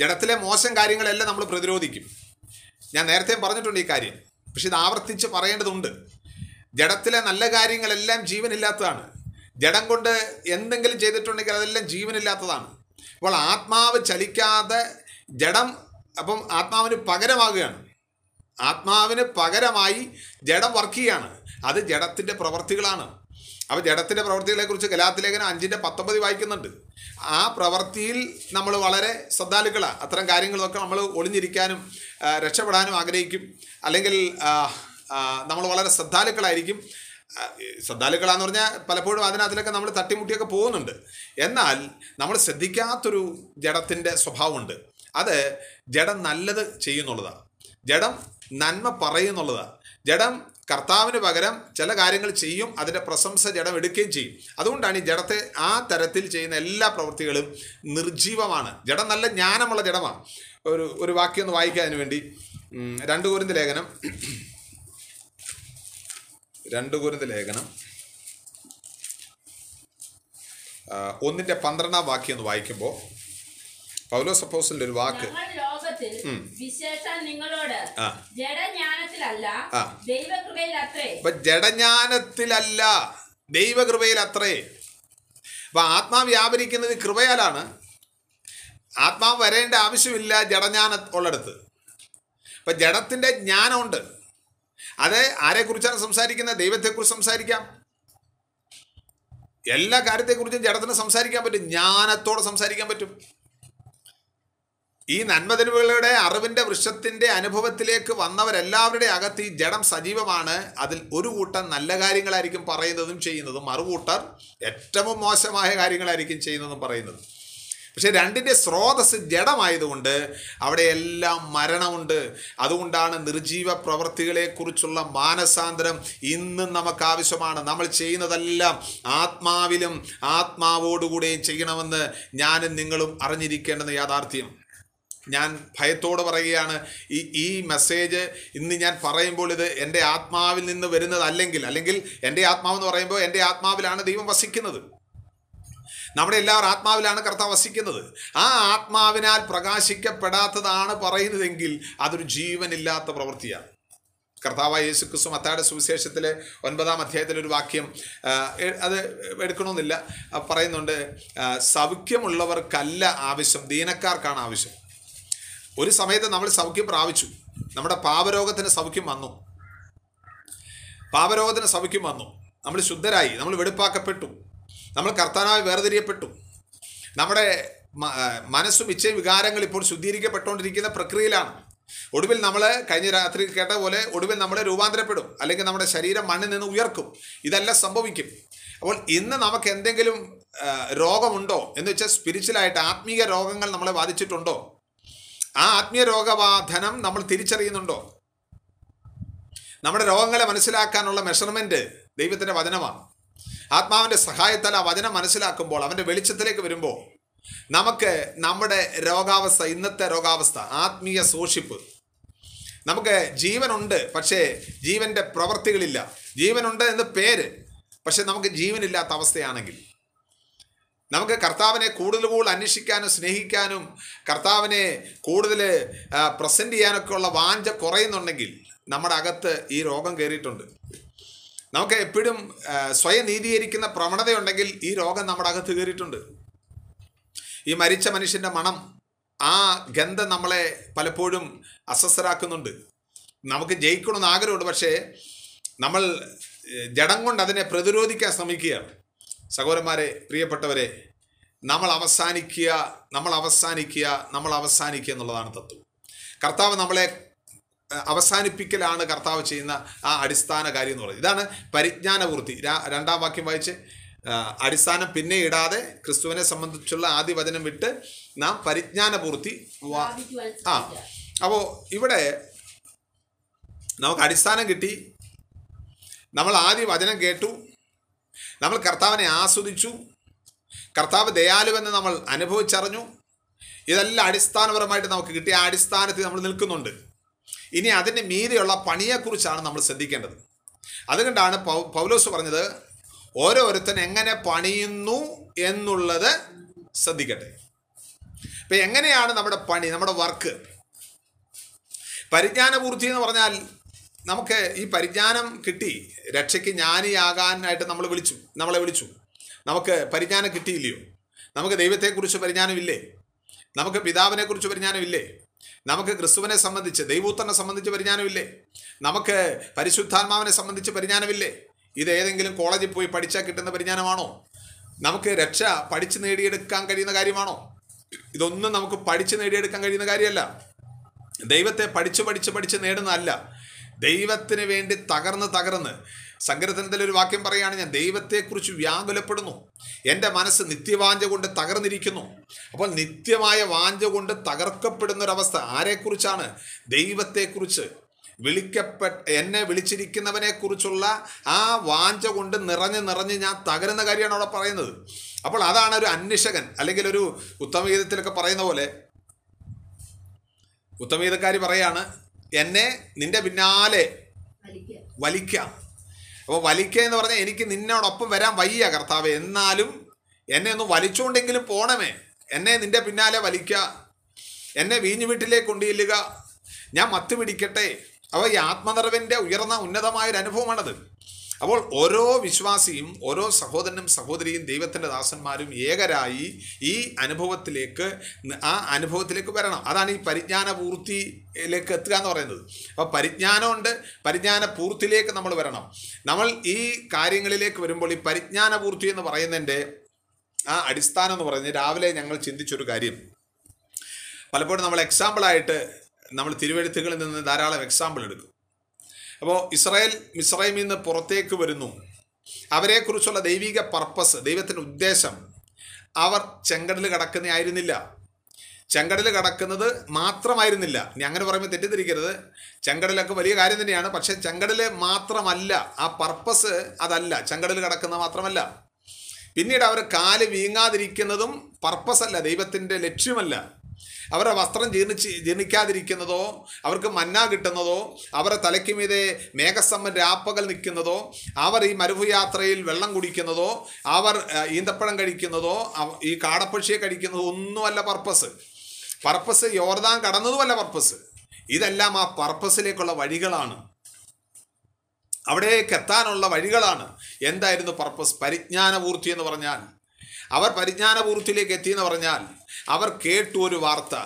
ജഡത്തിലെ മോശം കാര്യങ്ങളെല്ലാം നമ്മൾ പ്രതിരോധിക്കും. ഞാൻ നേരത്തെ പറഞ്ഞിട്ടുണ്ട് ഈ കാര്യം. പക്ഷെ ഇത് ആവർത്തിച്ച് പറയേണ്ടതുണ്ട്. ജഡത്തിലെ നല്ല കാര്യങ്ങളെല്ലാം ജീവനില്ലാത്തതാണ്. ജഡം കൊണ്ട് എന്തെങ്കിലും ചെയ്തിട്ടുണ്ടെങ്കിൽ അതെല്ലാം ജീവനില്ലാത്തതാണ്. അപ്പോൾ ആത്മാവ് ചലിക്കാതെ ജഡം അപ്പം ആത്മാവിന് പകരമാകുകയാണ്. ആത്മാവിന് പകരമായി ജഡം വർക്ക് ചെയ്യുകയാണ് അത് ജഡത്തിന്റെ പ്രവർത്തികളാണ്. അപ്പോൾ ജഡത്തിന്റെ പ്രവൃത്തികളെക്കുറിച്ച് കലാത്തിലേഖനം അഞ്ചിന്റെ പത്തൊമ്പത് വായിക്കുന്നുണ്ട്. ആ പ്രവൃത്തിയിൽ നമ്മൾ വളരെ ശ്രദ്ധാലുക്കളാണ് അത്തരം കാര്യങ്ങളൊക്കെ നമ്മൾ ഒളിഞ്ഞിരിക്കാനും രക്ഷപ്പെടാനും ആഗ്രഹിക്കും. അല്ലെങ്കിൽ നമ്മൾ വളരെ ശ്രദ്ധാലുക്കളായിരിക്കും. ശ്രദ്ധാലുക്കളാന്ന് പറഞ്ഞാൽ പലപ്പോഴും അതിനകത്തിലൊക്കെ നമ്മൾ തട്ടിമുട്ടിയൊക്കെ പോകുന്നുണ്ട്. എന്നാൽ നമ്മൾ ശ്രദ്ധിക്കാത്തൊരു ജഡത്തിന്റെ സ്വഭാവമുണ്ട്. അത് ജഡം നല്ലത് ചെയ്യുന്നുള്ളതാണ് ജഡം നന്മ പറയുന്നുള്ളതാണ് ജഡം കർത്താവിന് പകരം ചില കാര്യങ്ങൾ ചെയ്യും അതിന്റെ പ്രശംസ ജഡം എടുക്കുകയും ചെയ്യും. അതുകൊണ്ടാണ് ഈ ജഡത്തെ ആ തരത്തിൽ ചെയ്യുന്ന എല്ലാ പ്രവൃത്തികളും നിർജീവമാണ്. ജഡം നല്ല ജ്ഞാനമുള്ള ജഡമാണ്. ഒരു ഒരു വാക്യം ഒന്ന് വായിക്കാൻ വേണ്ടി. രണ്ട് കുരുന്ത് ലേഖനം. രണ്ട് കുരുന്ത് ലേഖനം. ഒന്നിന്റെ പന്ത്രണ്ടാം വാക്യം ഒന്ന് വായിക്കുമ്പോൾ പൗലോസ് സപ്പോസിന്റെ ഒരു വാക്ക് ലോകത്തിൽ വിശേഷം നിങ്ങളോട്. ജഡജ്ഞാനത്തിലല്ല ദൈവകൃപയിൽ അത്രേ ജഡജ്ഞാനത്തിലല്ല ദൈവകൃപയിൽ അത്രേ അപ്പൊ ആത്മാവ് വ്യാപരിക്കുന്നത് കൃപയാലാണ്. ആത്മാവ് വരേണ്ട ആവശ്യമില്ല ജഡജ്ഞാന ഉള്ളിടത്ത്. അപ്പൊ ജഡത്തിന്റെ ജ്ഞാനമുണ്ട്. അത് ആരെക്കുറിച്ചാണ് സംസാരിക്കുന്നത്? ദൈവത്തെക്കുറിച്ച് സംസാരിക്കാം. എല്ലാ കാര്യത്തെക്കുറിച്ചും ജഡത്തിന് സംസാരിക്കാൻ പറ്റും ജ്ഞാനത്തോടെ സംസാരിക്കാൻ പറ്റും. ഈ നന്മതിരുവുകളുടെ അറിവിന്റെ വൃക്ഷത്തിന്റെ അനുഭവത്തിലേക്ക് വന്നവരെല്ലാവരുടെ അകത്ത് ഈ ജഡം സജീവമാണ്. അതിൽ ഒരു കൂട്ടം നല്ല കാര്യങ്ങളായിരിക്കും പറയുന്നതും ചെയ്യുന്നതും മറുകൂട്ടർ ഏറ്റവും മോശമായ കാര്യങ്ങളായിരിക്കും ചെയ്യുന്നതും പറയുന്നതും. പക്ഷേ രണ്ടിന്റെ സ്രോതസ് ജഡമായതുകൊണ്ട് അവിടെ എല്ലാം മരണമുണ്ട്. അതുകൊണ്ടാണ് നിർജീവ പ്രവൃത്തികളെക്കുറിച്ചുള്ള മാനസാന്തരം ഇന്നും നമുക്ക് ആവശ്യമാണ്. നമ്മൾ ചെയ്യുന്നതെല്ലാം ആത്മാവിലും ആത്മാവോടുകൂടെയും ചെയ്യണമെന്ന് ഞാനും നിങ്ങളും അറിഞ്ഞിരിക്കേണ്ടെന്ന് യാഥാർത്ഥ്യം. ഞാൻ ഭയത്തോട് പറയുകയാണ് ഈ ഈ മെസ്സേജ് ഇന്ന് ഞാൻ പറയുമ്പോൾ ഇത് എന്റെ ആത്മാവിൽ നിന്ന് വരുന്നതല്ലെങ്കിൽ അല്ലെങ്കിൽ എന്റെ ആത്മാവെന്ന് പറയുമ്പോൾ എന്റെ ആത്മാവിലാണ് ദൈവം വസിക്കുന്നത്. നമ്മുടെ എല്ലാവരും ആത്മാവിലാണ് കർത്താവ് വസിക്കുന്നത്. ആ ആത്മാവിനാൽ പ്രകാശിക്കപ്പെടാത്തതാണ് പറയുന്നതെങ്കിൽ അതൊരു ജീവനില്ലാത്ത പ്രവൃത്തിയാണ്. കർത്താവായ യേശു ക്രിസ്തു മത്തായുടെ സുവിശേഷത്തിലെ ഒൻപതാം അധ്യായത്തിലൊരു വാക്യം അത് എടുക്കണമെന്നില്ല. പറയുന്നുണ്ട് സൗഖ്യമുള്ളവർക്കല്ല ആവശ്യം ദീനക്കാർക്കാണ് ആവശ്യം. ഒരു സമയത്ത് നമ്മൾ സൗഖ്യം പ്രാപിച്ചു. നമ്മുടെ പാപരോഗത്തിന് സൗഖ്യം വന്നു. പാപരോഗത്തിന് സൗഖ്യം വന്നു. നമ്മൾ ശുദ്ധരായി. നമ്മൾ വെടുപ്പാക്കപ്പെട്ടു. നമ്മൾ കർത്താനായി വേർതിരിയപ്പെട്ടു. നമ്മുടെ മനസ്സും ഇച്ഛയും വികാരങ്ങൾ ഇപ്പോൾ ശുദ്ധീകരിക്കപ്പെട്ടുകൊണ്ടിരിക്കുന്ന പ്രക്രിയയിലാണ്. ഒടുവിൽ നമ്മൾ കഴിഞ്ഞ രാത്രി കേട്ട പോലെ ഒടുവിൽ നമ്മൾ രൂപാന്തരപ്പെടും. അല്ലെങ്കിൽ നമ്മുടെ ശരീരം മണ്ണിൽ നിന്ന് ഉയർക്കും. ഇതെല്ലാം സംഭവിക്കും. അപ്പോൾ ഇന്ന് നമുക്ക് എന്തെങ്കിലും രോഗമുണ്ടോ എന്ന് വെച്ചാൽ സ്പിരിച്വലായിട്ട് ആത്മീയ രോഗങ്ങൾ നമ്മളെ ബാധിച്ചിട്ടുണ്ടോ? ആ ആത്മീയ രോഗബാധനം നമ്മൾ തിരിച്ചറിയുന്നുണ്ടോ? നമ്മുടെ രോഗങ്ങളെ മനസ്സിലാക്കാനുള്ള മെഷർമെന്റ് ദൈവത്തിന്റെ വചനമാണ്. ആത്മാവിന്റെ സഹായത്താൽ ആ വചനം മനസ്സിലാക്കുമ്പോൾ അവന്റെ വെളിച്ചത്തിലേക്ക് വരുമ്പോൾ നമുക്ക് നമ്മുടെ രോഗാവസ്ഥ ഇന്നത്തെ രോഗാവസ്ഥ ആത്മീയ സൂക്ഷിപ്പ്. നമുക്ക് ജീവനുണ്ട് പക്ഷേ ജീവന്റെ പ്രവർത്തികളില്ല. ജീവനുണ്ട് എന്ന് പേര് പക്ഷെ നമുക്ക് ജീവനില്ലാത്ത അവസ്ഥയാണെങ്കിൽ നമുക്ക് കർത്താവിനെ കൂടുതൽ കൂടുതൽ അന്വേഷിക്കാനും സ്നേഹിക്കാനും കർത്താവിനെ കൂടുതൽ പ്രസന്റ് ചെയ്യാനൊക്കെ ഉള്ള വാഞ്ച കുറയുന്നുണ്ടെങ്കിൽ നമ്മുടെ അകത്ത് ഈ രോഗം കയറിയിട്ടുണ്ട്. നമുക്ക് എപ്പോഴും സ്വയം നീതീകരിക്കുന്ന പ്രവണതയുണ്ടെങ്കിൽ ഈ രോഗം നമ്മുടെ അകത്ത് കയറിയിട്ടുണ്ട്. ഈ മരിച്ച മനുഷ്യന്റെ മണം ആ ഗന്ധം നമ്മളെ പലപ്പോഴും അസ്വസ്ഥരാക്കുന്നുണ്ട്. നമുക്ക് ജയിക്കണമെന്ന് ആഗ്രഹമുണ്ട് പക്ഷേ നമ്മൾ ജഡം കൊണ്ട് അതിനെ പ്രതിരോധിക്കാൻ ശ്രമിക്കുകയാണ്. സഹോദരന്മാരെ പ്രിയപ്പെട്ടവരെ നമ്മൾ അവസാനിക്കുക നമ്മൾ അവസാനിക്കുക നമ്മൾ അവസാനിക്കുക എന്നുള്ളതാണ് തത്വം. കർത്താവ് നമ്മളെ അവസാനിപ്പിക്കലാണ് കർത്താവ് ചെയ്യുന്ന ആ അടിസ്ഥാന കാര്യം എന്ന് പറയുന്നത്. ഇതാണ് പരിജ്ഞാനപൂർത്തി രണ്ടാം വാക്യം വായിച്ച് അടിസ്ഥാനം പിന്നെ ഇടാതെ ക്രിസ്തുവിനെ സംബന്ധിച്ചുള്ള ആദ്യ വചനം വിട്ട് നാം പരിജ്ഞാനപൂർത്തി ആ അപ്പോൾ ഇവിടെ നമുക്ക് അടിസ്ഥാനം കിട്ടി. നമ്മൾ ആദ്യ വചനം കേട്ടു. നമ്മൾ കർത്താവിനെ ആസ്വദിച്ചു. കർത്താവ് ദയാലുവെന്ന് നമ്മൾ അനുഭവിച്ചറിഞ്ഞു. ഇതെല്ലാം അടിസ്ഥാനപരമായിട്ട് നമുക്ക് കിട്ടിയ അടിസ്ഥാനത്തിൽ നമ്മൾ നിൽക്കുന്നുണ്ട്. ഇനി അതിന് മീതെയുള്ള പണിയെക്കുറിച്ചാണ് നമ്മൾ ശ്രദ്ധിക്കേണ്ടത്. അതുകൊണ്ടാണ് പൗലോസ് പറഞ്ഞത് ഓരോരുത്തൻ എങ്ങനെ പണിയുന്നു എന്നുള്ളത് ശ്രദ്ധിക്കട്ടെ. ഇപ്പം എങ്ങനെയാണ് നമ്മുടെ പണി നമ്മുടെ വർക്ക്? പരിജ്ഞാനപൂർത്തി എന്ന് പറഞ്ഞാൽ നമുക്ക് ഈ പരിജ്ഞാനം കിട്ടി. രക്ഷയ്ക്ക് ജ്ഞാനിയാകാനായിട്ട് നമ്മൾ വിളിച്ചു. നമ്മളെ വിളിച്ചു. നമുക്ക് പരിജ്ഞാനം കിട്ടിയില്ലയോ? നമുക്ക് ദൈവത്തെക്കുറിച്ച് പരിജ്ഞാനമില്ലേ? നമുക്ക് പിതാവിനെക്കുറിച്ച് പരിജ്ഞാനമില്ലേ? നമുക്ക് ക്രിസ്തുവിനെ സംബന്ധിച്ച് ദൈവൂത്തനെ സംബന്ധിച്ച് പരിജ്ഞാനമില്ലേ? നമുക്ക് പരിശുദ്ധാത്മാവിനെ സംബന്ധിച്ച് പരിജ്ഞാനമില്ലേ? ഇത് ഏതെങ്കിലും കോളേജിൽ പോയി പഠിച്ചാൽ കിട്ടുന്ന പരിജ്ഞാനമാണോ? നമുക്ക് രക്ഷ പഠിച്ചു നേടിയെടുക്കാൻ കഴിയുന്ന കാര്യമാണോ? ഇതൊന്നും നമുക്ക് പഠിച്ചു നേടിയെടുക്കാൻ കഴിയുന്ന കാര്യമല്ല. ദൈവത്തെ പഠിച്ച് പഠിച്ച് പഠിച്ച് നേടുന്നതല്ല. ദൈവത്തിന് വേണ്ടി തകർന്ന് തകർന്ന്. സങ്കീർത്തനത്തിൽ ഒരു വാക്യം പറയുകയാണ് ഞാൻ ദൈവത്തെക്കുറിച്ച് വ്യാകുലപ്പെടുന്നു. എന്റെ മനസ്സ് നിത്യവാഞ്ച കൊണ്ട് തകർന്നിരിക്കുന്നു. അപ്പോൾ നിത്യമായ വാഞ്ച കൊണ്ട് തകർക്കപ്പെടുന്ന ഒരവസ്ഥ ആരെക്കുറിച്ചാണ്? ദൈവത്തെക്കുറിച്ച്. വിളിക്കപ്പെട്ട എന്നെ വിളിച്ചിരിക്കുന്നവനെ കുറിച്ചുള്ള ആ വാഞ്ച കൊണ്ട് നിറഞ്ഞ് നിറഞ്ഞ് ഞാൻ തകരുന്ന കാര്യമാണ് അവിടെ പറയുന്നത്. അപ്പോൾ അതാണ് ഒരു അന്വേഷകൻ അല്ലെങ്കിൽ ഒരു ഉത്തമഗീതത്തിലൊക്കെ പറയുന്ന പോലെ ഉത്തമഗീതക്കാരി പറയാണ് എന്നെ നിന്റെ പിന്നാലെ വലിക്കുക. വലിക്കാം. അപ്പോൾ വലിക്കുക എന്ന് പറഞ്ഞാൽ എനിക്ക് നിന്നോടൊപ്പം വരാൻ വയ്യ കർത്താവ്. എന്നാലും എന്നെ ഒന്ന് വലിച്ചുകൊണ്ടെങ്കിലും പോണമേ. എന്നെ നിന്റെ പിന്നാലെ വലിക്ക. എന്നെ വീഞ്ഞു വീട്ടിലേക്ക് കൊണ്ടുചെല്ലുക. ഞാൻ മത്ത് പിടിക്കട്ടെ അപ്പോൾ ഈ ആത്മനിറവിന്റെ ഉയർന്ന ഉന്നതമായ ഒരു അനുഭവമാണത് അപ്പോൾ ഓരോ വിശ്വാസിയും ഓരോ സഹോദരനും സഹോദരിയും ദൈവത്തിന്റെ ദാസന്മാരും ഏകരായി ഈ അനുഭവത്തിലേക്ക് ആ അനുഭവത്തിലേക്ക് വരണം. അതാണ് ഈ പരിജ്ഞാന പൂർത്തിയിലേക്ക് എത്തുക എന്ന് പറയുന്നത്. അപ്പോൾ പരിജ്ഞാനമുണ്ട് പരിജ്ഞാന പൂർത്തിയിലേക്ക് നമ്മൾ വരണം. നമ്മൾ ഈ കാര്യങ്ങളിലേക്ക് വരുമ്പോൾ ഈ പരിജ്ഞാന പൂർത്തി എന്ന് പറയുന്നതിന്റെ ആ അടിസ്ഥാനം എന്ന് പറയുന്നത് രാവിലെ ഞങ്ങൾ ചിന്തിച്ചൊരു കാര്യം. പലപ്പോഴും നമ്മൾ എക്സാമ്പിളായിട്ട് നമ്മൾ തിരുവെഴുത്തുകളിൽ നിന്ന് ധാരാളം എക്സാമ്പിൾ എടുക്കും. അപ്പോൾ ഇസ്രായേൽ മിസ്രൈമിൽ നിന്ന് പുറത്തേക്ക് വരുന്നു. അവരെക്കുറിച്ചുള്ള ദൈവിക പർപ്പസ് ദൈവത്തിന്റെ ഉദ്ദേശം അവർ ചെങ്കടൽ കടക്കുന്നതായിരുന്നില്ല. ചെങ്കടൽ കടക്കുന്നത് മാത്രമായിരുന്നില്ല. ഇനി അങ്ങനെ പറയുമ്പോൾ തെറ്റിദ്ധരിക്കരുത്. ചെങ്കടലൊക്കെ വലിയ കാര്യം തന്നെയാണ്. പക്ഷേ ചെങ്കടൽ മാത്രമല്ല. ആ പർപ്പസ് അതല്ല. ചെങ്കടൽ കടക്കുന്നത് മാത്രമല്ല. പിന്നീട് അവർ കാൽ വീങ്ങാതിരിക്കുന്നതും പർപ്പസ് അല്ല. ദൈവത്തിന്റെ ലക്ഷ്യമല്ല. അവരുടെ വസ്ത്രം ജീർണിച്ച് ജീർണിക്കാതിരിക്കുന്നതോ അവർക്ക് മന്ന കിട്ടുന്നതോ അവരുടെ തലയ്ക്ക് മീതെ മേഘസമ്മൻ രാപ്പകൽ നിൽക്കുന്നതോ അവർ ഈ മരുഭയാത്രയിൽ വെള്ളം കുടിക്കുന്നതോ അവർ ഈന്തപ്പഴം കഴിക്കുന്നതോ ഈ കാടപ്പക്ഷിയെ കഴിക്കുന്നതോ ഒന്നുമല്ല പർപ്പസ് പർപ്പസ് യോർദാൻ കടന്നതുമല്ല പർപ്പസ് ഇതെല്ലാം ആ പർപ്പസിലേക്കുള്ള വഴികളാണ്. അവിടേക്ക് എത്താനുള്ള വഴികളാണ്. എന്തായിരുന്നു പർപ്പസ് പരിജ്ഞാനപൂർത്തി എന്ന് പറഞ്ഞാൽ. അവർ പരിജ്ഞാനപൂർത്തിയിലേക്ക് എത്തിയെന്ന് പറഞ്ഞാൽ അവർ കേട്ടു ഒരു വാർത്ത.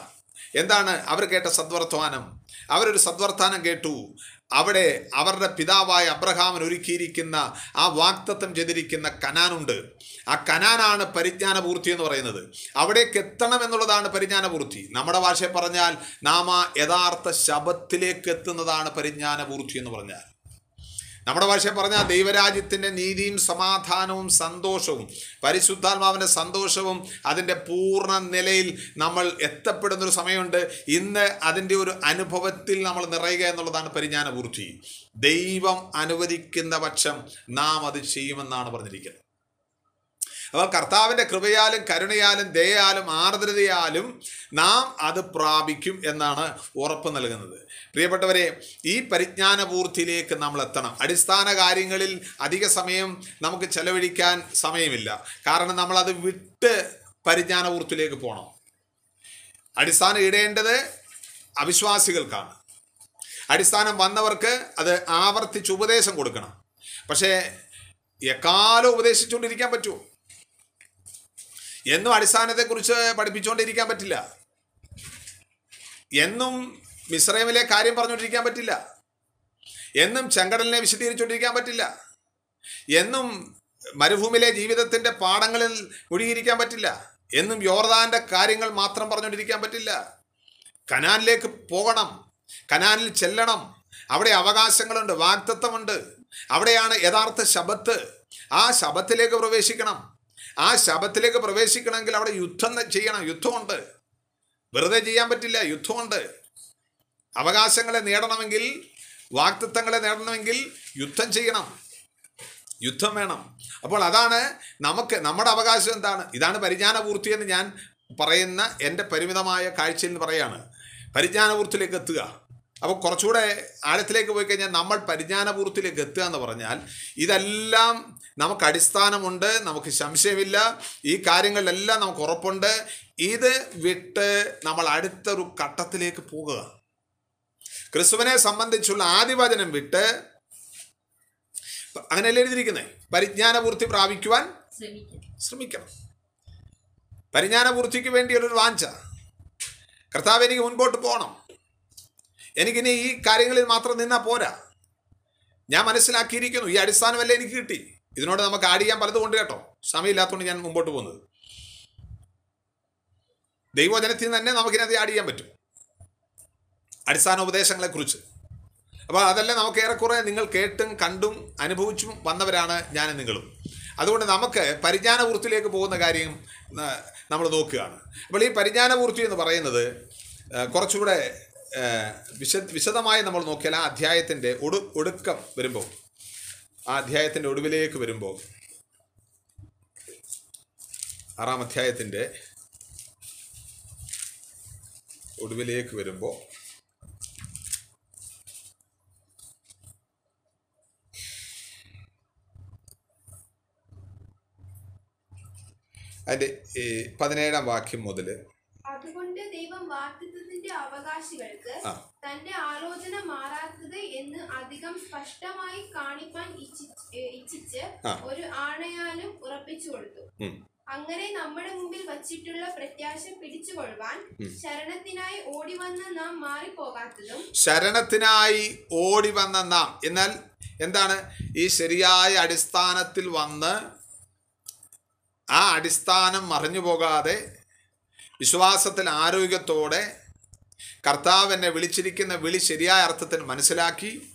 എന്താണ് അവർ കേട്ട സദ്വർത്തമാനം? അവരൊരു സദ്വർത്താനം കേട്ടു. അവിടെ അവരുടെ പിതാവായ അബ്രഹാമിന് ഒരുക്കിയിരിക്കുന്ന ആ വാക്തത്വം ചെയ്തിരിക്കുന്ന കനാനുണ്ട്. ആ കനാനാണ് പരിജ്ഞാനപൂർത്തി എന്ന് പറയുന്നത്. അവിടേക്ക് എത്തണം എന്നുള്ളതാണ് പരിജ്ഞാനപൂർത്തി. നമ്മുടെ ഭാഷയിൽ പറഞ്ഞാൽ നാം ആ യഥാർത്ഥ ശബത്തിലേക്ക് എത്തുന്നതാണ് പരിജ്ഞാനപൂർത്തി എന്ന് പറഞ്ഞാൽ. നമ്മുടെ ഭാഷ പറഞ്ഞാൽ ദൈവരാജ്യത്തിന്റെ നീതിയും സമാധാനവും സന്തോഷവും പരിശുദ്ധാത്മാവിന്റെ സന്തോഷവും അതിന്റെ പൂർണ നിലയിൽ നമ്മൾ എത്തപ്പെടുന്നൊരു സമയമുണ്ട്. ഇന്ന് അതിന്റെ ഒരു അനുഭവത്തിൽ നമ്മൾ നിറയുക എന്നുള്ളതാണ് പരിജ്ഞാനപൂർത്തി. ദൈവം അനുവദിക്കുന്ന പക്ഷം നാം അത് ചെയ്യുമെന്നാണ് പറഞ്ഞിരിക്കുന്നത്. അപ്പോൾ കർത്താവിന്റെ കൃപയാലും കരുണയാലും ദയയാലും ആർദ്രതയാലും നാം അത് പ്രാപിക്കും എന്നാണ് ഉറപ്പ് നൽകുന്നത്. പ്രിയപ്പെട്ടവരെ ഈ പരിജ്ഞാനപൂർത്തിയിലേക്ക് നമ്മൾ എത്തണം. അടിസ്ഥാന കാര്യങ്ങളിൽ അധിക സമയം നമുക്ക് ചെലവഴിക്കാൻ സമയമില്ല. കാരണം നമ്മളത് വിട്ട് പരിജ്ഞാനപൂർത്തിയിലേക്ക് പോകണം. അടിസ്ഥാനം ഇടേണ്ടത് അവിശ്വാസികൾക്കാണ്. അടിസ്ഥാനം വന്നവർക്ക് അത് ആവർത്തിച്ച് ഉപദേശം കൊടുക്കണം. പക്ഷേ എക്കാലം ഉപദേശിച്ചുകൊണ്ടിരിക്കാൻ പറ്റുമോ? എന്നും അടിസ്ഥാനത്തെക്കുറിച്ച് പഠിപ്പിച്ചുകൊണ്ടിരിക്കാൻ പറ്റില്ല. എന്നും മിശ്രമിലെ കാര്യം പറഞ്ഞുകൊണ്ടിരിക്കാൻ പറ്റില്ല. എന്നും ചെങ്കടലിനെ വിശദീകരിച്ചുകൊണ്ടിരിക്കാൻ പറ്റില്ല. എന്നും മരുഭൂമിയിലെ ജീവിതത്തിന്റെ പാഠങ്ങളിൽ മുഴുകിയിരിക്കാൻ പറ്റില്ല. എന്നും യോർദാന്റെ കാര്യങ്ങൾ മാത്രം പറഞ്ഞുകൊണ്ടിരിക്കാൻ പറ്റില്ല. കനാനിലേക്ക് പോകണം. കനാനിൽ ചെല്ലണം. അവിടെ അവകാശങ്ങളുണ്ട് വാക്തത്വമുണ്ട് അവിടെയാണ് യഥാർത്ഥ ശബത്ത്. ആ ശബത്തിലേക്ക് പ്രവേശിക്കണം. ആ ശബത്തിലേക്ക് പ്രവേശിക്കണമെങ്കിൽ അവിടെ യുദ്ധം ചെയ്യണം. യുദ്ധമുണ്ട്. വെറുതെ ചെയ്യാൻ പറ്റില്ല. യുദ്ധമുണ്ട്. അവകാശങ്ങളെ നേടണമെങ്കിൽ വാക്തത്വങ്ങളെ നേടണമെങ്കിൽ യുദ്ധം ചെയ്യണം. യുദ്ധം വേണം. അപ്പോൾ അതാണ് നമുക്ക് നമ്മുടെ അവകാശം എന്താണ്? ഇതാണ് പരിജ്ഞാനപൂർത്തി എന്ന് ഞാൻ പറയുന്ന എന്റെ പരിമിതമായ കാഴ്ചയിൽ നിന്ന് പറയാണ്. പരിജ്ഞാനപൂർത്തിയിലേക്ക് എത്തുക. അപ്പോൾ കുറച്ചുകൂടെ ആഴത്തിലേക്ക് പോയി കഴിഞ്ഞാൽ നമ്മൾ പരിജ്ഞാനപൂർത്തിയിലേക്ക് എത്തുക എന്ന് പറഞ്ഞാൽ ഇതെല്ലാം നമുക്ക് അടിസ്ഥാനമുണ്ട് നമുക്ക് സംശയമില്ല ഈ കാര്യങ്ങളിലെല്ലാം നമുക്ക് ഉറപ്പുണ്ട്. ഇത് വിട്ട് നമ്മൾ അടുത്തൊരു ഘട്ടത്തിലേക്ക് പോകുക. ക്രിസ്തുവിനെ സംബന്ധിച്ചുള്ള ആദിവചനം വിട്ട് അങ്ങനെയല്ലേ എഴുതിയിരിക്കുന്നത് പരിജ്ഞാനപൂർത്തി പ്രാപിക്കുവാൻ ശ്രമിക്കും ശ്രമിക്കണം. പരിജ്ഞാനപൂർത്തിക്ക് വേണ്ടിയുള്ളൊരു വാഞ്ച. കർത്താവ് എനിക്ക് മുൻപോട്ട് പോകണം. എനിക്കിനി ഈ കാര്യങ്ങളിൽ മാത്രം നിന്നാൽ പോരാ. ഞാൻ മനസ്സിലാക്കിയിരിക്കുന്നു ഈ അടിസ്ഥാനമല്ലേ എനിക്ക് കിട്ടി. ഇതിനോട് നമുക്ക് ആഡ് ചെയ്യാൻ പലതും ഉണ്ട് കേട്ടോ. സമയമില്ലാത്തതുകൊണ്ട് ഞാൻ മുമ്പോട്ട് പോകുന്നത്. ദൈവജനത്തിൽ നിന്ന് തന്നെ നമുക്കിനത് ആഡ് ചെയ്യാൻ പറ്റും. അടിസ്ഥാന ഉപദേശങ്ങളെക്കുറിച്ച്. അപ്പോൾ അതെല്ലാം നമുക്ക് ഏറെക്കുറെ നിങ്ങൾ കേട്ടും കണ്ടും അനുഭവിച്ചും വന്നവരാണ് ഞാനും നിങ്ങളും. അതുകൊണ്ട് നമുക്ക് പരിജ്ഞാനപൂർത്തിയിലേക്ക് പോകുന്ന കാര്യം നമ്മൾ നോക്കുകയാണ്. അപ്പോൾ ഈ പരിജ്ഞാനപൂർത്തി എന്ന് പറയുന്നത് കുറച്ചുകൂടെ വിശ വിശദമായി നമ്മൾ നോക്കിയാൽ ആ അധ്യായത്തിന്റെ ഒടു ഒടുക്കം വരുമ്പോൾ ആ അധ്യായത്തിന്റെ ഒടുവിലേക്ക് വരുമ്പോൾ ആറാം അധ്യായത്തിന്റെ ഒടുവിലേക്ക് വരുമ്പോൾ അതിന്റെ ഈ പതിനേഴാം വാക്യം മുതൽ അതുകൊണ്ട് ദൈവം വാക്തത്വത്തിന്റെ അവകാശികൾക്ക് തന്റെ ആലോചന മാറാത്തത് എന്ന് അധികം സ്പഷ്ടമായി കാണിപ്പാൻ ഇച്ഛിച്ച് ഒരു ആണയാലും ഉറപ്പിച്ചു കൊടുത്തു. അങ്ങനെ നമ്മുടെ മുമ്പിൽ വച്ചിട്ടുള്ള പ്രത്യാശ പിടിച്ചുകൊള്ളുവാൻ ശരണത്തിനായി ഓടി വന്ന നാം മാറിപ്പോകാത്തതും ശരണത്തിനായി ഓടി വന്ന നാം. എന്നാൽ എന്താണ്? ഈ ശരിയായ അടിസ്ഥാനത്തിൽ വന്ന് ആ അടിസ്ഥാനം മറിഞ്ഞു പോകാതെ വിശ്വാസത്തിൽ ആരോഗ്യത്തോടെ കർത്താവ് എന്നെ വിളിച്ചിരിക്കുന്ന വിളി ശരിയായ അർത്ഥത്തിൽ മനസ്സിലാക്കി.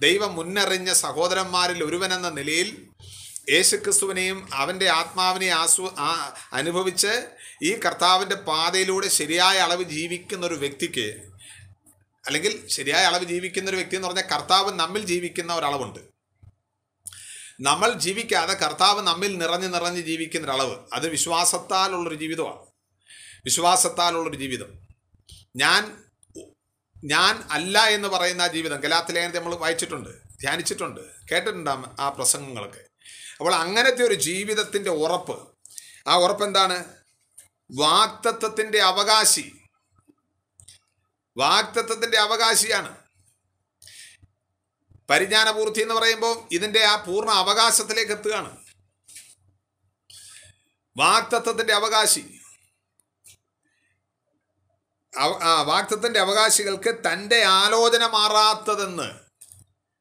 ദൈവം മുന്നറിഞ്ഞ സഹോദരന്മാരിൽ ഒരുവനെന്ന നിലയിൽ യേശുക്രിസ്തുവിനെയും അവന്റെ ആത്മാവിനെയും ആസ്വ അനുഭവിച്ച് ഈ കർത്താവിന്റെ പാതയിലൂടെ ശരിയായ അളവ് ജീവിക്കുന്ന ഒരു വ്യക്തിക്ക് അല്ലെങ്കിൽ ശരിയായ അളവ് ജീവിക്കുന്ന ഒരു വ്യക്തി എന്ന് പറഞ്ഞാൽ കർത്താവ് നമ്മിൽ ജീവിക്കുന്ന ഒരളവുണ്ട്. നമ്മൾ ജീവിക്കാതെ കർത്താവ് നമ്മിൽ നിറഞ്ഞു നിറഞ്ഞ് ജീവിക്കുന്ന ഒരളവ് അത് വിശ്വാസത്താലുള്ളൊരു ജീവിതമാണ്. വിശ്വാസത്താലുള്ളൊരു ജീവിതം. ഞാൻ ഞാൻ അല്ല എന്ന് പറയുന്ന ആ ജീവിതം കലാത്തിലേനത്തെ നമ്മൾ വായിച്ചിട്ടുണ്ട് ധ്യാനിച്ചിട്ടുണ്ട് കേട്ടിട്ടുണ്ട് ആ- പ്രസംഗങ്ങളൊക്കെ. അപ്പോൾ അങ്ങനത്തെ ഒരു ജീവിതത്തിന്റെ ഉറപ്പ് ആ ഉറപ്പ് എന്താണ്? വാക്തത്വത്തിന്റെ അവകാശി. വാക്തത്വത്തിന്റെ അവകാശിയാണ്. പരിജ്ഞാനപൂർത്തി എന്ന് പറയുമ്പോൾ ഇതിന്റെ ആ പൂർണ അവകാശത്തിലേക്ക് എത്തുകയാണ്. വാക്തത്വത്തിന്റെ അവകാശി. വാക്തത്വത്തിന്റെ അവകാശികൾക്ക് തന്റെ ആലോചന മാറാത്തതെന്ന്.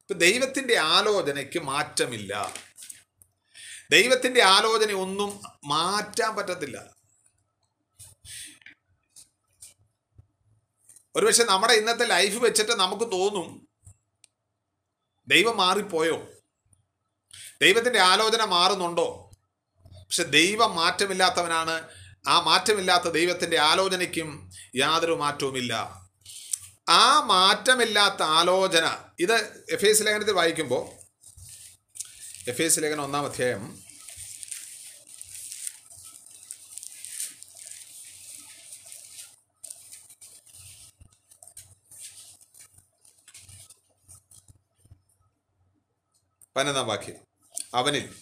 ഇപ്പം ദൈവത്തിന്റെ ആലോചനയ്ക്ക് മാറ്റമില്ല. ദൈവത്തിന്റെ ആലോചന ഒന്നും മാറ്റാൻ പറ്റത്തില്ല. ഒരുപക്ഷെ നമ്മുടെ ഇന്നത്തെ ലൈഫ് വെച്ചിട്ട് നമുക്ക് തോന്നും ദൈവം മാറിപ്പോയോ? ദൈവത്തിന്റെ ആലോചന മാറുന്നുണ്ടോ? പക്ഷെ ദൈവം മാറ്റമില്ലാത്തവനാണ് ആ മാറ്റമില്ലാത്ത ദൈവത്തിന്റെ ആലോചനയ്ക്കും യാതൊരു മാറ്റവുമില്ല. ആ മാറ്റമില്ലാത്ത ആലോചന ഇത് എഫ് എസ് ലേഖനത്തിൽ വായിക്കുമ്പോൾ എഫ് എസ് ലേഖനം ഒന്നാം അധ്യായം പതിനൊന്നാം വാക്യം. അവനിൽ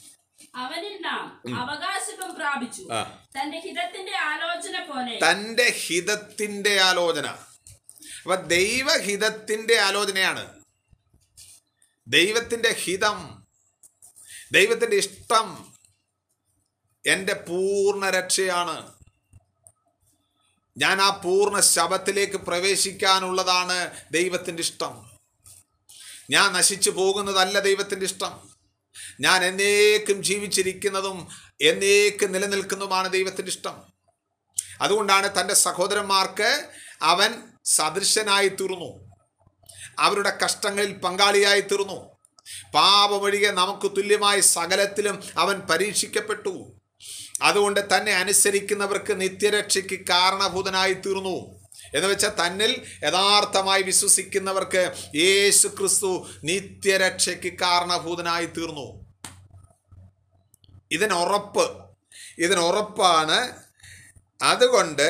അവനിൽ നാം അവകാശം പ്രാപിച്ചു. തന്റെ ഹിതത്തിന്റെ ആലോചന പോലെ. തന്റെ ഹിതത്തിന്റെ ആലോചന. അപ്പൊ ദൈവഹിതത്തിന്റെ ആലോചനയാണ്. ദൈവത്തിന്റെ ഹിതം ദൈവത്തിന്റെ ഇഷ്ടം എന്റെ പൂർണ രക്ഷയാണ്. ഞാൻ ആ പൂർണ ശബത്തിലേക്ക് പ്രവേശിക്കാനുള്ളതാണ് ദൈവത്തിന്റെ ഇഷ്ടം. ഞാൻ നശിച്ചു പോകുന്നതല്ല ദൈവത്തിന്റെ ഇഷ്ടം. ഞാൻ എന്നേക്കും ജീവിച്ചിരിക്കുന്നതും എന്നേക്കും നിലനിൽക്കുന്നതുമാണ് ദൈവത്തിന്റെ ഇഷ്ടം. അതുകൊണ്ടാണ് തന്റെ സഹോദരന്മാർക്ക് അവൻ സദൃശനായി തീർന്നു. അവരുടെ കഷ്ടങ്ങളിൽ പങ്കാളിയായി തീർന്നു. പാപമൊഴികെ നമുക്ക് തുല്യമായി സകലത്തിലും അവൻ പരീക്ഷിക്കപ്പെട്ടു. അതുകൊണ്ട് തന്നെ അനുസരിക്കുന്നവർക്ക് നിത്യരക്ഷയ്ക്ക് കാരണഭൂതനായി തീർന്നു. എന്ന് വെച്ചാൽ തന്നിൽ യഥാർത്ഥമായി വിശ്വസിക്കുന്നവർക്ക് യേശു ക്രിസ്തു നിത്യരക്ഷയ്ക്ക് കാരണഭൂതനായി തീർന്നു. ഇതിനുറപ്പ് ഇതിനുറപ്പാണ് അതുകൊണ്ട്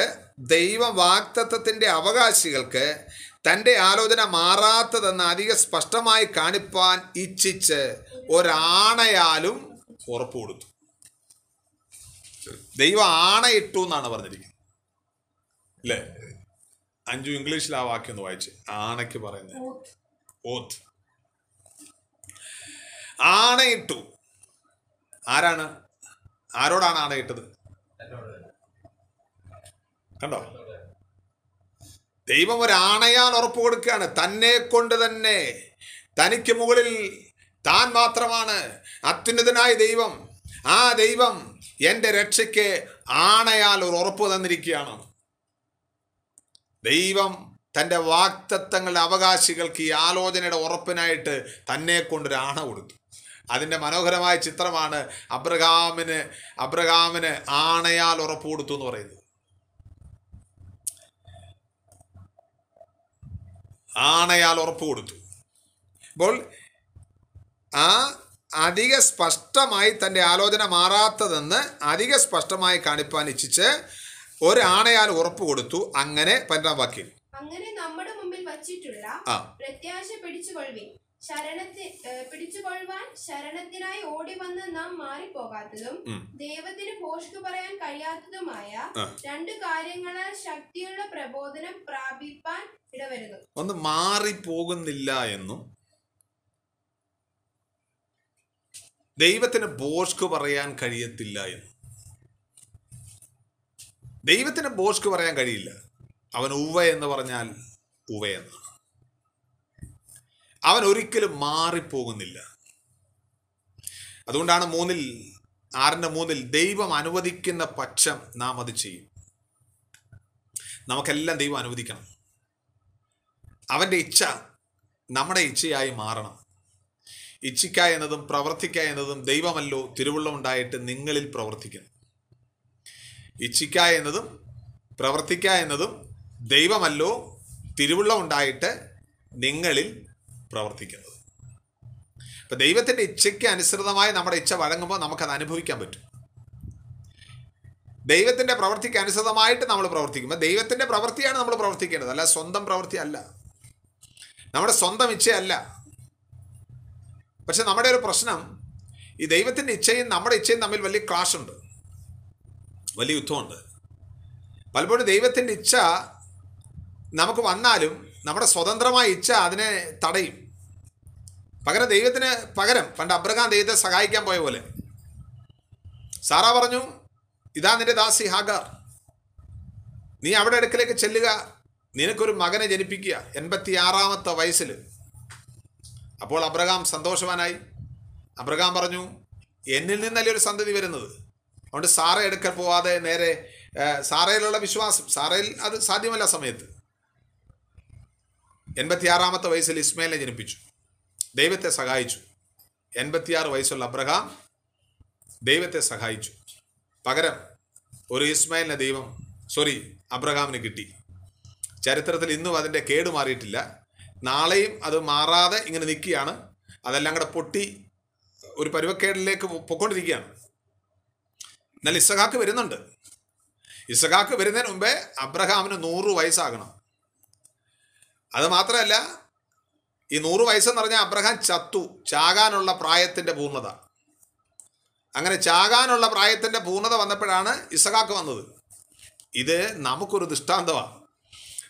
ദൈവ വാക്തത്വത്തിന്റെ അവകാശികൾക്ക് തന്റെ ആലോചന മാറാത്തതെന്ന് അധിക സ്പഷ്ടമായി കാണിപ്പാൻ ഇച്ഛിച്ച് ഒരാണയാലും ഉറപ്പ് കൊടുത്തു. ദൈവം ആണയിട്ടു എന്നാണ് പറഞ്ഞിരിക്കുന്നത്. അല്ലേ അഞ്ചു ഇംഗ്ലീഷിൽ ആ വാക്യം ഒന്ന് വായിച്ച്. ആണയ്ക്ക് പറയുന്നത് ഓത്ത്. ആണയിട്ടു ആരാണ്? ആരോടാണ് ആണയിട്ടത് കണ്ടോ? ദൈവം ഒരാണയാൽ ഉറപ്പ് കൊടുക്കുകയാണ്. തന്നെ കൊണ്ട് തന്നെ. തനിക്ക് മുകളിൽ താൻ മാത്രമാണ്. അത്യുന്നതനായ ദൈവം. ആ ദൈവം എന്റെ രക്ഷയ്ക്ക് ആണയാൽ ഒരു ഉറപ്പ് തന്നിരിക്കുകയാണ്. ദൈവം തന്റെ വാക്തത്വങ്ങളുടെ അവകാശികൾക്ക് ഈ ആലോചനയുടെ ഉറപ്പിനായിട്ട് തന്നെ കൊണ്ടൊരു ആണ കൊടുത്തു. അതിന്റെ മനോഹരമായ ചിത്രമാണ് അബ്രഹാമിന് അബ്രഹാമിന് ആണയാൽ ഉറപ്പ് കൊടുത്തു എന്ന് പറയുന്നത്. ആണയാൽ ഉറപ്പ് കൊടുത്തു. അപ്പോൾ ആ അധിക സ്പഷ്ടമായി തന്റെ ആലോചന മാറാത്തതെന്ന് അധിക സ്പഷ്ടമായി കാണിപ്പാൻ ഇച്ഛിച്ച് ഒരാണയാൽ ഉറപ്പ് കൊടുത്തു അങ്ങനെ പന്ത്രണ്ടാം വാക്യം. അങ്ങനെ നമ്മുടെ മുമ്പിൽ വച്ചിട്ടുള്ള പ്രത്യാശ ഏഹ് പിടിച്ചുകൊള്ളുവാൻ ശരണത്തിനായി ഓടി വന്ന് നാം മാറിപ്പോകാത്തതും. ദൈവത്തിന് ഭോഷ്കു പറയാൻ കഴിയാത്തതുമായ രണ്ട് കാര്യങ്ങളാൽ ശക്തിയുള്ള പ്രബോധനം പ്രാപിപ്പാൻ ഇടവരുന്നു. ഒന്ന് മാറിപ്പോകുന്നില്ല എന്നും ദൈവത്തിന് ബോഷ്ക് പറയാൻ കഴിയത്തില്ല എന്നും. ദൈവത്തിന് ബോഷ്ക്ക് പറയാൻ കഴിയില്ല. അവൻ ഉവ എന്ന് പറഞ്ഞാൽ ഉവ അവൻ ഒരിക്കലും മാറിപ്പോകുന്നില്ല. അതുകൊണ്ടാണ് മൂന്നിൽ ആറിന്റെ മൂന്നിൽ ദൈവം അനുവദിക്കുന്ന പക്ഷം നാം അത് ചെയ്യും. നമുക്കെല്ലാം ദൈവം അനുവദിക്കണം. അവന്റെ ഇച്ഛ നമ്മുടെ ഇച്ഛയായി മാറണം. ഇച്ഛിക്ക എന്നതും പ്രവർത്തിക്ക എന്നതും ദൈവമല്ലോ തിരുവുള്ളമുണ്ടായിട്ട് നിങ്ങളിൽ പ്രവർത്തിക്കുന്നു. ഇച്ഛിക്ക എന്നതും പ്രവർത്തിക്ക എന്നതും ദൈവമല്ലോ തിരുവുള്ളമുണ്ടായിട്ട് നിങ്ങളിൽ പ്രവർത്തിക്കുന്നത്. അപ്പം ദൈവത്തിന്റെ ഇച്ഛയ്ക്ക് അനുസൃതമായി നമ്മുടെ ഇച്ഛ വഴങ്ങുമ്പോൾ നമുക്കത് അനുഭവിക്കാൻ പറ്റും. ദൈവത്തിന്റെ പ്രവൃത്തിക്ക് അനുസൃതമായിട്ട് നമ്മൾ പ്രവർത്തിക്കുമ്പോൾ ദൈവത്തിന്റെ പ്രവൃത്തിയാണ് നമ്മൾ പ്രവർത്തിക്കേണ്ടത്. അല്ല സ്വന്തം പ്രവൃത്തി അല്ല. നമ്മുടെ സ്വന്തം ഇച്ഛയല്ല. പക്ഷെ നമ്മുടെ ഒരു പ്രശ്നം ഈ ദൈവത്തിന്റെ ഇച്ഛയും നമ്മുടെ ഇച്ഛയും തമ്മിൽ വലിയ ക്ലാഷ് ഉണ്ട്. വലിയ യുദ്ധമുണ്ട്. പലപ്പോഴും ദൈവത്തിന്റെ ഇച്ഛ നമുക്ക് വന്നാലും നമ്മുടെ സ്വതന്ത്രമായ ഇച്ഛ അതിനെ തടയും. പകരം ദൈവത്തിന് പകരം പണ്ട് അബ്രഹാം ദൈവത്തെ സഹായിക്കാൻ പോയ പോലെ. സാറാ പറഞ്ഞു ഇതാ നിന്റെ ദാസി ഹാഗാർ. നീ അവിടെ അടുക്കലേക്ക് ചെല്ലുക. നിനക്കൊരു മകനെ ജനിപ്പിക്കുക. എൺപത്തി ആറാമത്തെ വയസ്സിൽ. അപ്പോൾ അബ്രഹാം സന്തോഷവാനായി. അബ്രഹാം പറഞ്ഞു എന്നിൽ നിന്നല്ലേ ഒരു സന്തതി വരുന്നത്? അതുകൊണ്ട് സാറ എടുക്കൽ പോവാതെ നേരെ സാറയിലുള്ള വിശ്വാസം സാറയിൽ അത് സാധ്യമല്ല സമയത്ത്. എൺപത്തിയാറാമത്തെ വയസ്സിൽ ഇസ്മയിലിനെ ജനിപ്പിച്ചു. ദൈവത്തെ സഹായിച്ചു. എൺപത്തിയാറ് വയസ്സുള്ള അബ്രഹാം ദൈവത്തെ സഹായിച്ചു. പകരം ഒരു ഇസ്മായിലിനെ ദൈവം സോറി അബ്രഹാമിന് കിട്ടി. ചരിത്രത്തിൽ ഇന്നും അതിന്റെ കേട് മാറിയിട്ടില്ല. നാളെയും അത് മാറാതെ ഇങ്ങനെ നിൽക്കുകയാണ്. അതെല്ലാം കൂടെ പൊട്ടി ഒരു പരുവക്കേടിലേക്ക് പൊക്കോണ്ടിരിക്കുകയാണ്. എന്നാൽ ഇസഹാക്ക് വരുന്നുണ്ട്. ഇസഹാക്ക് വരുന്നതിന് മുമ്പേ അബ്രഹാമിന് നൂറ് വയസ്സാകണം. അത് മാത്രമല്ല ഈ നൂറ് വയസ്സെന്ന് പറഞ്ഞാൽ അബ്രഹാം ചത്തു. ചാകാനുള്ള പ്രായത്തിന്റെ പൂർണത. അങ്ങനെ ചാകാനുള്ള പ്രായത്തിന്റെ പൂർണത വന്നപ്പോഴാണ് ഇസഹാക്ക് വന്നത്. ഇത് നമുക്കൊരു ദൃഷ്ടാന്തമാണ്.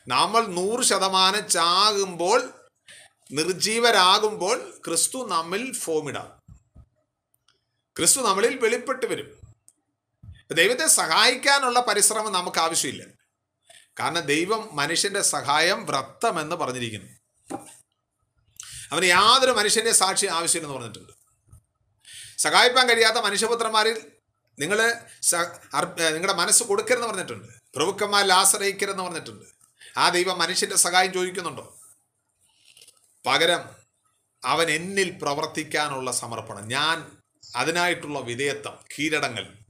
നമ്മൾ നൂറ് ശതമാനം ചാകുമ്പോൾ നിർജീവരാകുമ്പോൾ ക്രിസ്തു നമ്മിൽ ഫോമിടാം. ക്രിസ്തു നമ്മളിൽ വെളിപ്പെട്ട് വരും. ദൈവത്തെ സഹായിക്കാനുള്ള പരിശ്രമം നമുക്ക് ആവശ്യമില്ല. കാരണം ദൈവം മനുഷ്യന്റെ സഹായം വ്രത്തമെന്ന് പറഞ്ഞിരിക്കുന്നു. അവന് യാതൊരു മനുഷ്യന്റെ സാക്ഷി ആവശ്യമില്ലെന്ന് പറഞ്ഞിട്ടുണ്ട്. സഹായിപ്പാൻ കഴിയാത്ത മനുഷ്യപുത്രന്മാരിൽ നിങ്ങൾ നിങ്ങളുടെ മനസ്സ് കൊടുക്കരുതെന്ന് പറഞ്ഞിട്ടുണ്ട്. പ്രഭുക്കന്മാരിൽ ആശ്രയിക്കരുതെന്ന് പറഞ്ഞിട്ടുണ്ട്. ആ ദൈവം മനുഷ്യന്റെ സഹായം ചോദിക്കുന്നുണ്ടോ? പകരം അവൻ എന്നിൽ പ്രവർത്തിക്കാനുള്ള സമർപ്പണം. ഞാൻ അതിനായിട്ടുള്ള വിധേയത്വം കീഴടങ്ങൽ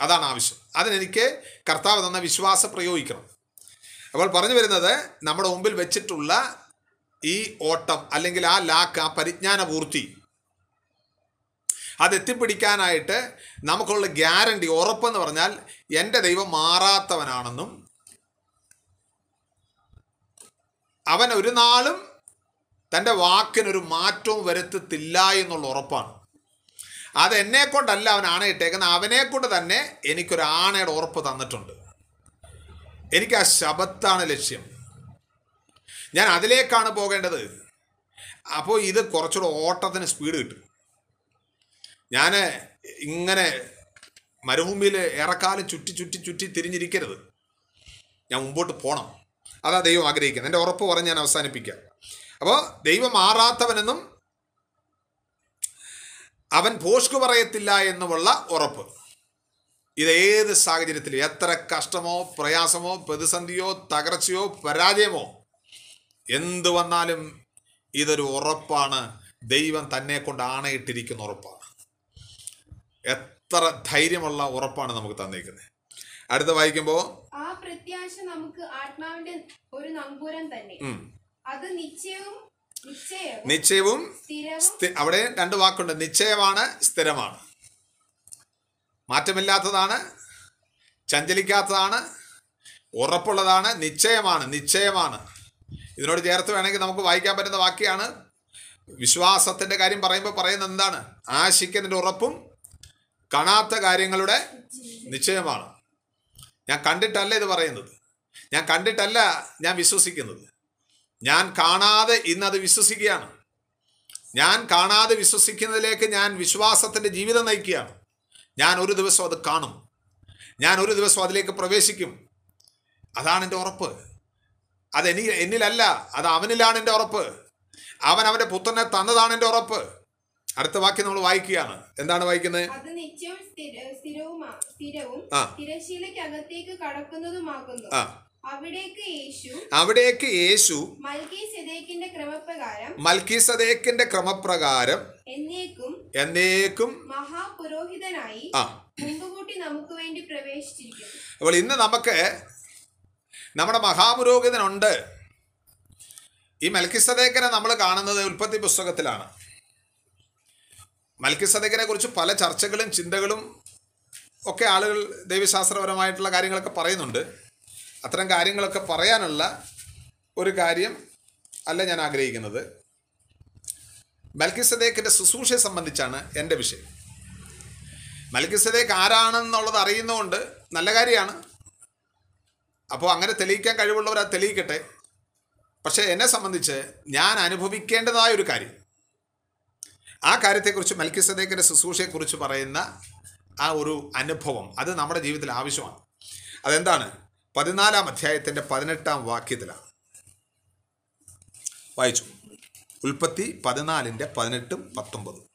അതാണ് ആവശ്യം. അതിനെനിക്ക് കർത്താവ് തന്ന വിശ്വാസം പ്രയോഗിക്കണം. അപ്പോൾ പറഞ്ഞു വരുന്നത് നമ്മുടെ മുമ്പിൽ വെച്ചിട്ടുള്ള ഈ ഓട്ടം അല്ലെങ്കിൽ ആ ലാക്ക് ആ പരിജ്ഞാന പൂർത്തി അതെത്തിപ്പിടിക്കാനായിട്ട് നമുക്കുള്ള ഗ്യാരണ്ടി ഉറപ്പെന്ന് പറഞ്ഞാൽ എന്റെ ദൈവം മാറാത്തവനാണെന്നും അവൻ ഒരു നാളും തന്റെ വാക്കിനൊരു മാറ്റവും വരുത്തത്തില്ല എന്നുള്ള ഉറപ്പാണ്. അത് എന്നെ കൊണ്ടല്ല അവൻ ആണയിട്ടേക്കുന്നത്. അവനെ കൊണ്ട് തന്നെ എനിക്കൊരു ആണയുടെ ഉറപ്പ് തന്നിട്ടുണ്ട്. എനിക്ക് ആ ശബത്താണ് ലക്ഷ്യം. ഞാൻ അതിലേക്കാണ് പോകേണ്ടത്. അപ്പോൾ ഇത് കുറച്ചുകൂടെ ഓട്ടത്തിന് സ്പീഡ് കിട്ടും. ഞാൻ ഇങ്ങനെ മരുഭൂമിയിൽ ഏറെക്കാലം ചുറ്റി ചുറ്റി ചുറ്റി തിരിഞ്ഞിരിക്കരുത്. ഞാൻ മുമ്പോട്ട് പോകണം അതാ ദൈവം ആഗ്രഹിക്കുന്നത്. എന്റെ ഉറപ്പ് പറഞ്ഞ് ഞാൻ അവസാനിപ്പിക്കാം. അപ്പോൾ ദൈവം മാറാത്തവനെന്നും അവൻ പോഷ്കു പറയത്തില്ല എന്നുമുള്ള ഉറപ്പ്. ഇതേത് സാഹചര്യത്തിലും എത്ര കഷ്ടമോ പ്രയാസമോ പ്രതിസന്ധിയോ തകർച്ചയോ പരാജയമോ എന്തു വന്നാലും ഇതൊരു ഉറപ്പാണ്. ദൈവം തന്നെ കൊണ്ട് ആണയിട്ടിരിക്കുന്ന ഉറപ്പാണ്. എത്ര ധൈര്യമുള്ള ഉറപ്പാണ് നമുക്ക് തന്നിരിക്കുന്നത് അടുത്ത വായിക്കുമ്പോ ആ പ്രത്യാശ നമുക്ക് ആത്മാവിന്റെ ഒരു നങ്കൂരം തന്നെ. അത് നിശ്ചയവും നിശ്ചയവും അവിടെ രണ്ട് വാക്കുണ്ട്. നിശ്ചയമാണ് സ്ഥിരമാണ്. മാറ്റമില്ലാത്തതാണ് ചഞ്ചലിക്കാത്തതാണ് ഉറപ്പുള്ളതാണ് നിശ്ചയമാണ് നിശ്ചയമാണ്. ഇതിനോട് ചേർത്ത് വേണമെങ്കിൽ നമുക്ക് വായിക്കാൻ പറ്റുന്ന വാക്യാണ് വിശ്വാസത്തിന്റെ കാര്യം പറയുമ്പോൾ പറയുന്നത് എന്താണ്? ആശിക്കുന്നതിന്റെ ഉറപ്പും കാണാത്ത കാര്യങ്ങളുടെ നിശ്ചയമാണ്. ഞാൻ കണ്ടിട്ടല്ല ഇത് പറയുന്നത്. ഞാൻ കണ്ടിട്ടല്ല ഞാൻ വിശ്വസിക്കുന്നത്. ഞാൻ കാണാതെ ഇന്നത് വിശ്വസിക്കുകയാണ്. ഞാൻ കാണാതെ വിശ്വസിക്കുന്നതിലേക്ക് ഞാൻ വിശ്വാസത്തിന്റെ ജീവിതം നയിക്കുകയാണ്. ഞാൻ ഒരു ദിവസം അത് കാണും. ഞാൻ ഒരു ദിവസം അതിലേക്ക് പ്രവേശിക്കും. അതാണ് എന്റെ ഉറപ്പ്. അതെനി എന്നിലല്ല അത് അവനിലാണ് എന്റെ ഉറപ്പ്. അവൻ അവന്റെ പുത്രനെ തന്നതാണ് എന്റെ ഉറപ്പ്. അടുത്ത വാക്യം നമ്മൾ വായിക്കുകയാണ്. എന്താണ് വായിക്കുന്നത്? ആ. അവിടേക്ക് യേശു മൽക്കി സദേക്കിന്റെ ക്രമപ്രകാരം എന്നേക്കും മഹാപുരോഹിതനായി മുമ്പുകൂട്ടി നമുക്ക് വേണ്ടി പ്രവേശിച്ചിരിക്കുന്നു. അപ്പോൾ ഇന്ന് നമുക്ക് നമ്മുടെ മഹാപുരോഹിതനുണ്ട്. ഈ മൽക്കിസദേക്കനെ നമ്മൾ കാണുന്നത് ഉൽപ്പത്തി പുസ്തകത്തിലാണ്. മൽക്കിസദേക്കനെ കുറിച്ച് പല ചർച്ചകളും ചിന്തകളും ഒക്കെ ആളുകൾ ദൈവശാസ്ത്രപരമായിട്ടുള്ള കാര്യങ്ങളൊക്കെ പറയുന്നുണ്ട്. അത്തരം കാര്യങ്ങളൊക്കെ പറയാനുള്ള ഒരു കാര്യം അല്ല ഞാൻ ആഗ്രഹിക്കുന്നത്. മൽക്കിസദേക്കിന്റെ ശുശ്രൂഷയെ സംബന്ധിച്ചാണ് എന്റെ വിഷയം. മൽക്കിസദേക്ക് ആരാണെന്നുള്ളത് അറിയുന്നതുകൊണ്ട് നല്ല കാര്യമാണ്. അപ്പോൾ അങ്ങനെ തെളിയിക്കാൻ കഴിവുള്ളവർ അത് തെളിയിക്കട്ടെ. പക്ഷേ എന്നെ സംബന്ധിച്ച് ഞാൻ അനുഭവിക്കേണ്ടതായ ഒരു കാര്യം. ആ കാര്യത്തെക്കുറിച്ച് മൽക്കിസദേക്കിന്റെ ശുശ്രൂഷയെക്കുറിച്ച് പറയുന്ന ആ ഒരു അനുഭവം അത് നമ്മുടെ ജീവിതത്തിൽ ആവശ്യമാണ്. അതെന്താണ്? പതിനാലാം അധ്യായത്തിന്റെ പതിനെട്ടാം വാക്യത്തിലാണ്. വായിച്ചു. ഉൽപ്പത്തി പതിനാലിന്റെ പതിനെട്ടും പത്തൊമ്പതും.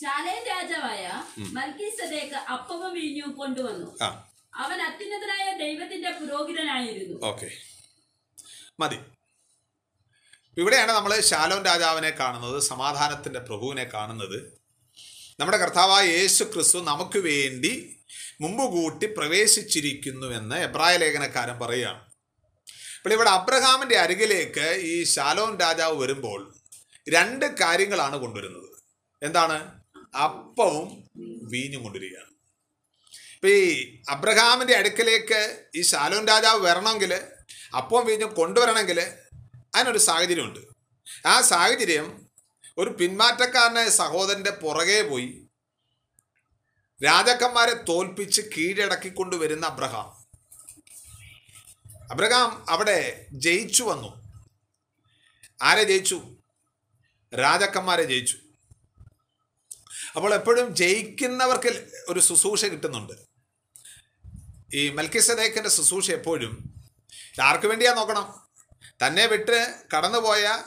ശാലേം രാജാവായ മൽക്കീസദേക്ക് അപ്പവും വീഞ്ഞും കൊണ്ടുവന്നു. ആ. അവൻ അത്യുന്നതനായ ദൈവത്തിന്റെ പുരോഹിതനായിരുന്നു. ഓക്കെ. മതി. ഇവിടെയാണ് നമ്മൾ ശാലോൻ രാജാവിനെ കാണുന്നത് സമാധാനത്തിന്റെ പ്രഭുവിനെ കാണുന്നത്. നമ്മുടെ കർത്താവായ യേശു ക്രിസ്തു നമുക്ക് വേണ്ടി മുമ്പ് കൂട്ടി പ്രവേശിച്ചിരിക്കുന്നുവെന്ന് എബ്രായ ലേഖനക്കാരൻ പറയുകയാണ്. അപ്പോൾ ഇവിടെ അബ്രഹാമിന്റെ അരികിലേക്ക് ഈ ശാലോൻ രാജാവ് വരുമ്പോൾ രണ്ട് കാര്യങ്ങളാണ് കൊണ്ടുവരുന്നത്. എന്താണ്? അപ്പവും വീഞ്ഞും കൊണ്ടുവരികയാണ്. ഇപ്പം ഈ അബ്രഹാമിന്റെ അടുക്കലേക്ക് ഈ ശാലോൻ രാജാവ് വരണമെങ്കിൽ അപ്പവും വീഞ്ഞും കൊണ്ടുവരണമെങ്കിൽ അതിനൊരു സാഹചര്യമുണ്ട്. ആ സാഹചര്യം ഒരു പിന്മാറ്റക്കാരനെ സഹോദരന്റെ പുറകെ പോയി രാജാക്കന്മാരെ തോൽപ്പിച്ച് കീഴടക്കിക്കൊണ്ടുവരുന്ന അബ്രഹാം. അബ്രഹാം അവിടെ ജയിച്ചു വന്നു. ആരെ ജയിച്ചു? രാജാക്കന്മാരെ ജയിച്ചു. അപ്പോൾ എപ്പോഴും ജയിക്കുന്നവർക്ക് ഒരു ശുശ്രൂഷ കിട്ടുന്നുണ്ട്. ഈ മൽക്കിസദേക്കിന്റെ ശുശ്രൂഷ എപ്പോഴും ആർക്ക് വേണ്ടിയാ നോക്കണം? തന്നെ വിട്ട് കടന്നുപോയ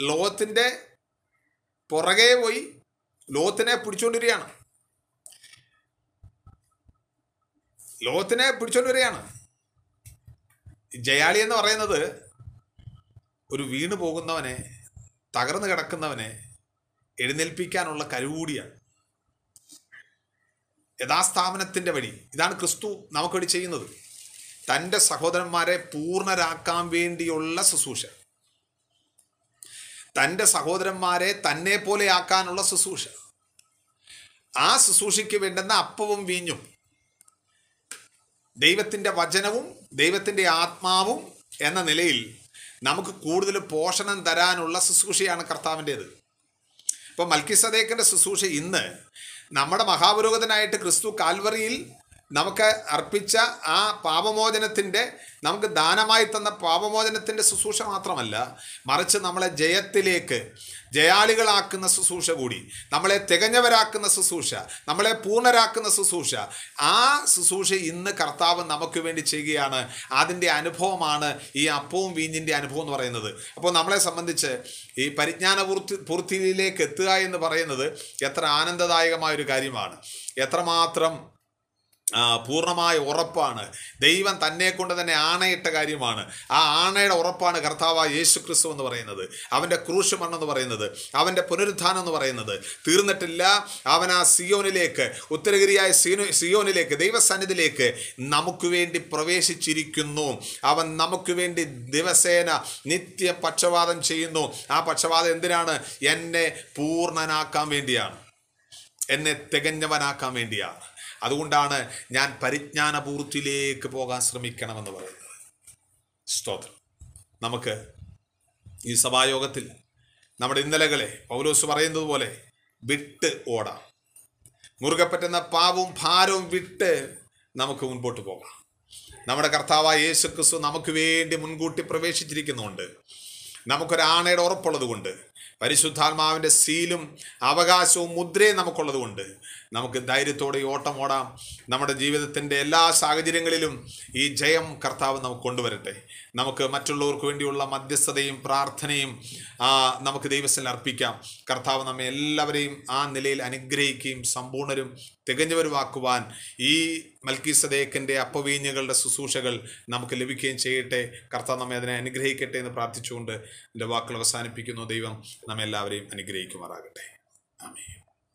ലോകത്തിന്റെ പുറകെ പോയി ലോകത്തിനെ പിടിച്ചുകൊണ്ടിരിക്കുകയാണ് ലോകത്തിനെ വരികയാണ്. ജയാളി എന്ന് പറയുന്നത് ഒരു വീണു പോകുന്നവനെ തകർന്നു കിടക്കുന്നവനെ എഴുന്നേൽപ്പിക്കാനുള്ള കഴിവുകൂടിയാണ് യഥാസ്ഥാപനത്തിന്റെ വഴി. ഇതാണ് ക്രിസ്തു നമുക്കുവേണ്ടി ചെയ്യുന്നത്. തന്റെ സഹോദരന്മാരെ പൂർണരാക്കാൻ വേണ്ടിയുള്ള ശുശ്രൂഷ. തന്റെ സഹോദരന്മാരെ തന്നെ പോലെ ആക്കാനുള്ള ശുശ്രൂഷ. ആ ശുശ്രൂഷയ്ക്ക് വേണ്ടുന്ന അപ്പവും വീഞ്ഞും ദൈവത്തിന്റെ വചനവും ദൈവത്തിന്റെ ആത്മാവും എന്ന നിലയിൽ നമുക്ക് കൂടുതൽ പോഷണം തരാനുള്ള ശുശ്രൂഷയാണ് കർത്താവിന്റേത്. ഇപ്പോൾ മൽക്കിസദേക്കിന്റെ ശുശ്രൂഷ ഇന്ന് നമ്മുടെ മഹാപുരോഹിതനായിട്ട് ക്രിസ്തു കാൽവറിയിൽ നമുക്ക് അർപ്പിച്ച ആ പാപമോചനത്തിന്റെ നമുക്ക് ദാനമായി തന്ന പാപമോചനത്തിന്റെ ശുശ്രൂഷ മാത്രമല്ല മറിച്ച് നമ്മളെ ജയത്തിലേക്ക് ജയാളികളാക്കുന്ന ശുശ്രൂഷ കൂടി നമ്മളെ തികഞ്ഞവരാക്കുന്ന ശുശ്രൂഷ നമ്മളെ പൂർണരാക്കുന്ന ശുശ്രൂഷ ആ ശുശ്രൂഷ ഇന്ന് കർത്താവ് നമുക്ക് വേണ്ടി ചെയ്യുകയാണ്. അതിന്റെ അനുഭവമാണ് ഈ അപ്പവും വീഞ്ഞിന്റെ അനുഭവം എന്ന് പറയുന്നത്. അപ്പോൾ നമ്മളെ സംബന്ധിച്ച് ഈ പരിജ്ഞാന പൂർത്തി പൂർത്തിയിലേക്ക് എത്തുക എന്ന് പറയുന്നത് എത്ര ആനന്ദദായകമായ ഒരു കാര്യമാണ്. എത്രമാത്രം പൂർണമായ ഉറപ്പാണ്. ദൈവം തന്നെ കൊണ്ട് തന്നെ ആണയിട്ട കാര്യമാണ്. ആ ആണയുടെ ഉറപ്പാണ് കർത്താവ് യേശു ക്രിസ്തു എന്ന് പറയുന്നത്. അവന്റെ ക്രൂശ് മണ്ണെന്ന് പറയുന്നത്. അവന്റെ പുനരുദ്ധാനം എന്ന് പറയുന്നത്. തീർന്നിട്ടില്ല. അവൻ ആ സിയോനിലേക്ക് ഉത്തരഗിരിയായ സീനു സിയോനിലേക്ക് ദൈവസന്നിധിയിലേക്ക് നമുക്ക് വേണ്ടി പ്രവേശിച്ചിരിക്കുന്നു. അവൻ നമുക്ക് വേണ്ടി ദിവസേന നിത്യ പക്ഷപാതം ചെയ്യുന്നു. ആ പക്ഷപാതം എന്തിനാണ്? എന്നെ പൂർണനാക്കാൻ വേണ്ടിയാണ്. എന്നെ തികഞ്ഞവനാക്കാൻ വേണ്ടിയാണ്. അതുകൊണ്ടാണ് ഞാൻ പരിജ്ഞാനപൂർത്തിയിലേക്ക് പോകാൻ ശ്രമിക്കണമെന്ന് പറയുന്നത്. സ്തോത്രം. നമുക്ക് ഈ സഭായോഗത്തിൽ നമ്മുടെ ഇന്നലകളെ പൗലോസ് പറയുന്നത് പോലെ വിട്ട് ഓടാം. മുറുകെ പറ്റുന്ന പാവും ഭാരവും വിട്ട് നമുക്ക് മുൻപോട്ട് പോകാം. നമ്മുടെ കർത്താവായ യേശു ക്രിസ്തു നമുക്ക് വേണ്ടി മുൻകൂട്ടി പ്രവേശിച്ചിരിക്കുന്നുണ്ട്. നമുക്കൊരാണയുടെ ഉറപ്പുള്ളത് കൊണ്ട് പരിശുദ്ധാത്മാവിന്റെ സീലും അവകാശവും മുദ്രയും നമുക്കുള്ളത് കൊണ്ട് നമുക്ക് ധൈര്യത്തോടെ ഓട്ടം ഓടാം. നമ്മുടെ ജീവിതത്തിന്റെ എല്ലാ സാഹചര്യങ്ങളിലും ഈ ജയം കർത്താവ് നമുക്ക് കൊണ്ടുവരട്ടെ. നമുക്ക് മറ്റുള്ളവർക്ക് വേണ്ടിയുള്ള മധ്യസ്ഥതയും പ്രാർത്ഥനയും നമുക്ക് ദൈവത്തിൽ അർപ്പിക്കാം. കർത്താവ് നമ്മെ എല്ലാവരെയും ആ നിലയിൽ അനുഗ്രഹിക്കുകയും സമ്പൂർണരും തികഞ്ഞവരുമാക്കുവാൻ ഈ മൽക്കീസദേക്കിന്റെ അപ്പവീഞ്ഞുകളുടെ ശുശ്രൂഷകൾ നമുക്ക് ലഭിക്കുകയും ചെയ്യട്ടെ. കർത്താവ് നമ്മെ അതിനെ അനുഗ്രഹിക്കട്ടെ എന്ന് പ്രാർത്ഥിച്ചുകൊണ്ട് എന്റെ വാക്കുകൾ അവസാനിപ്പിക്കുന്നു. ദൈവം നമ്മെല്ലാവരെയും അനുഗ്രഹിക്കുമാറാകട്ടെ. ആമേൻ.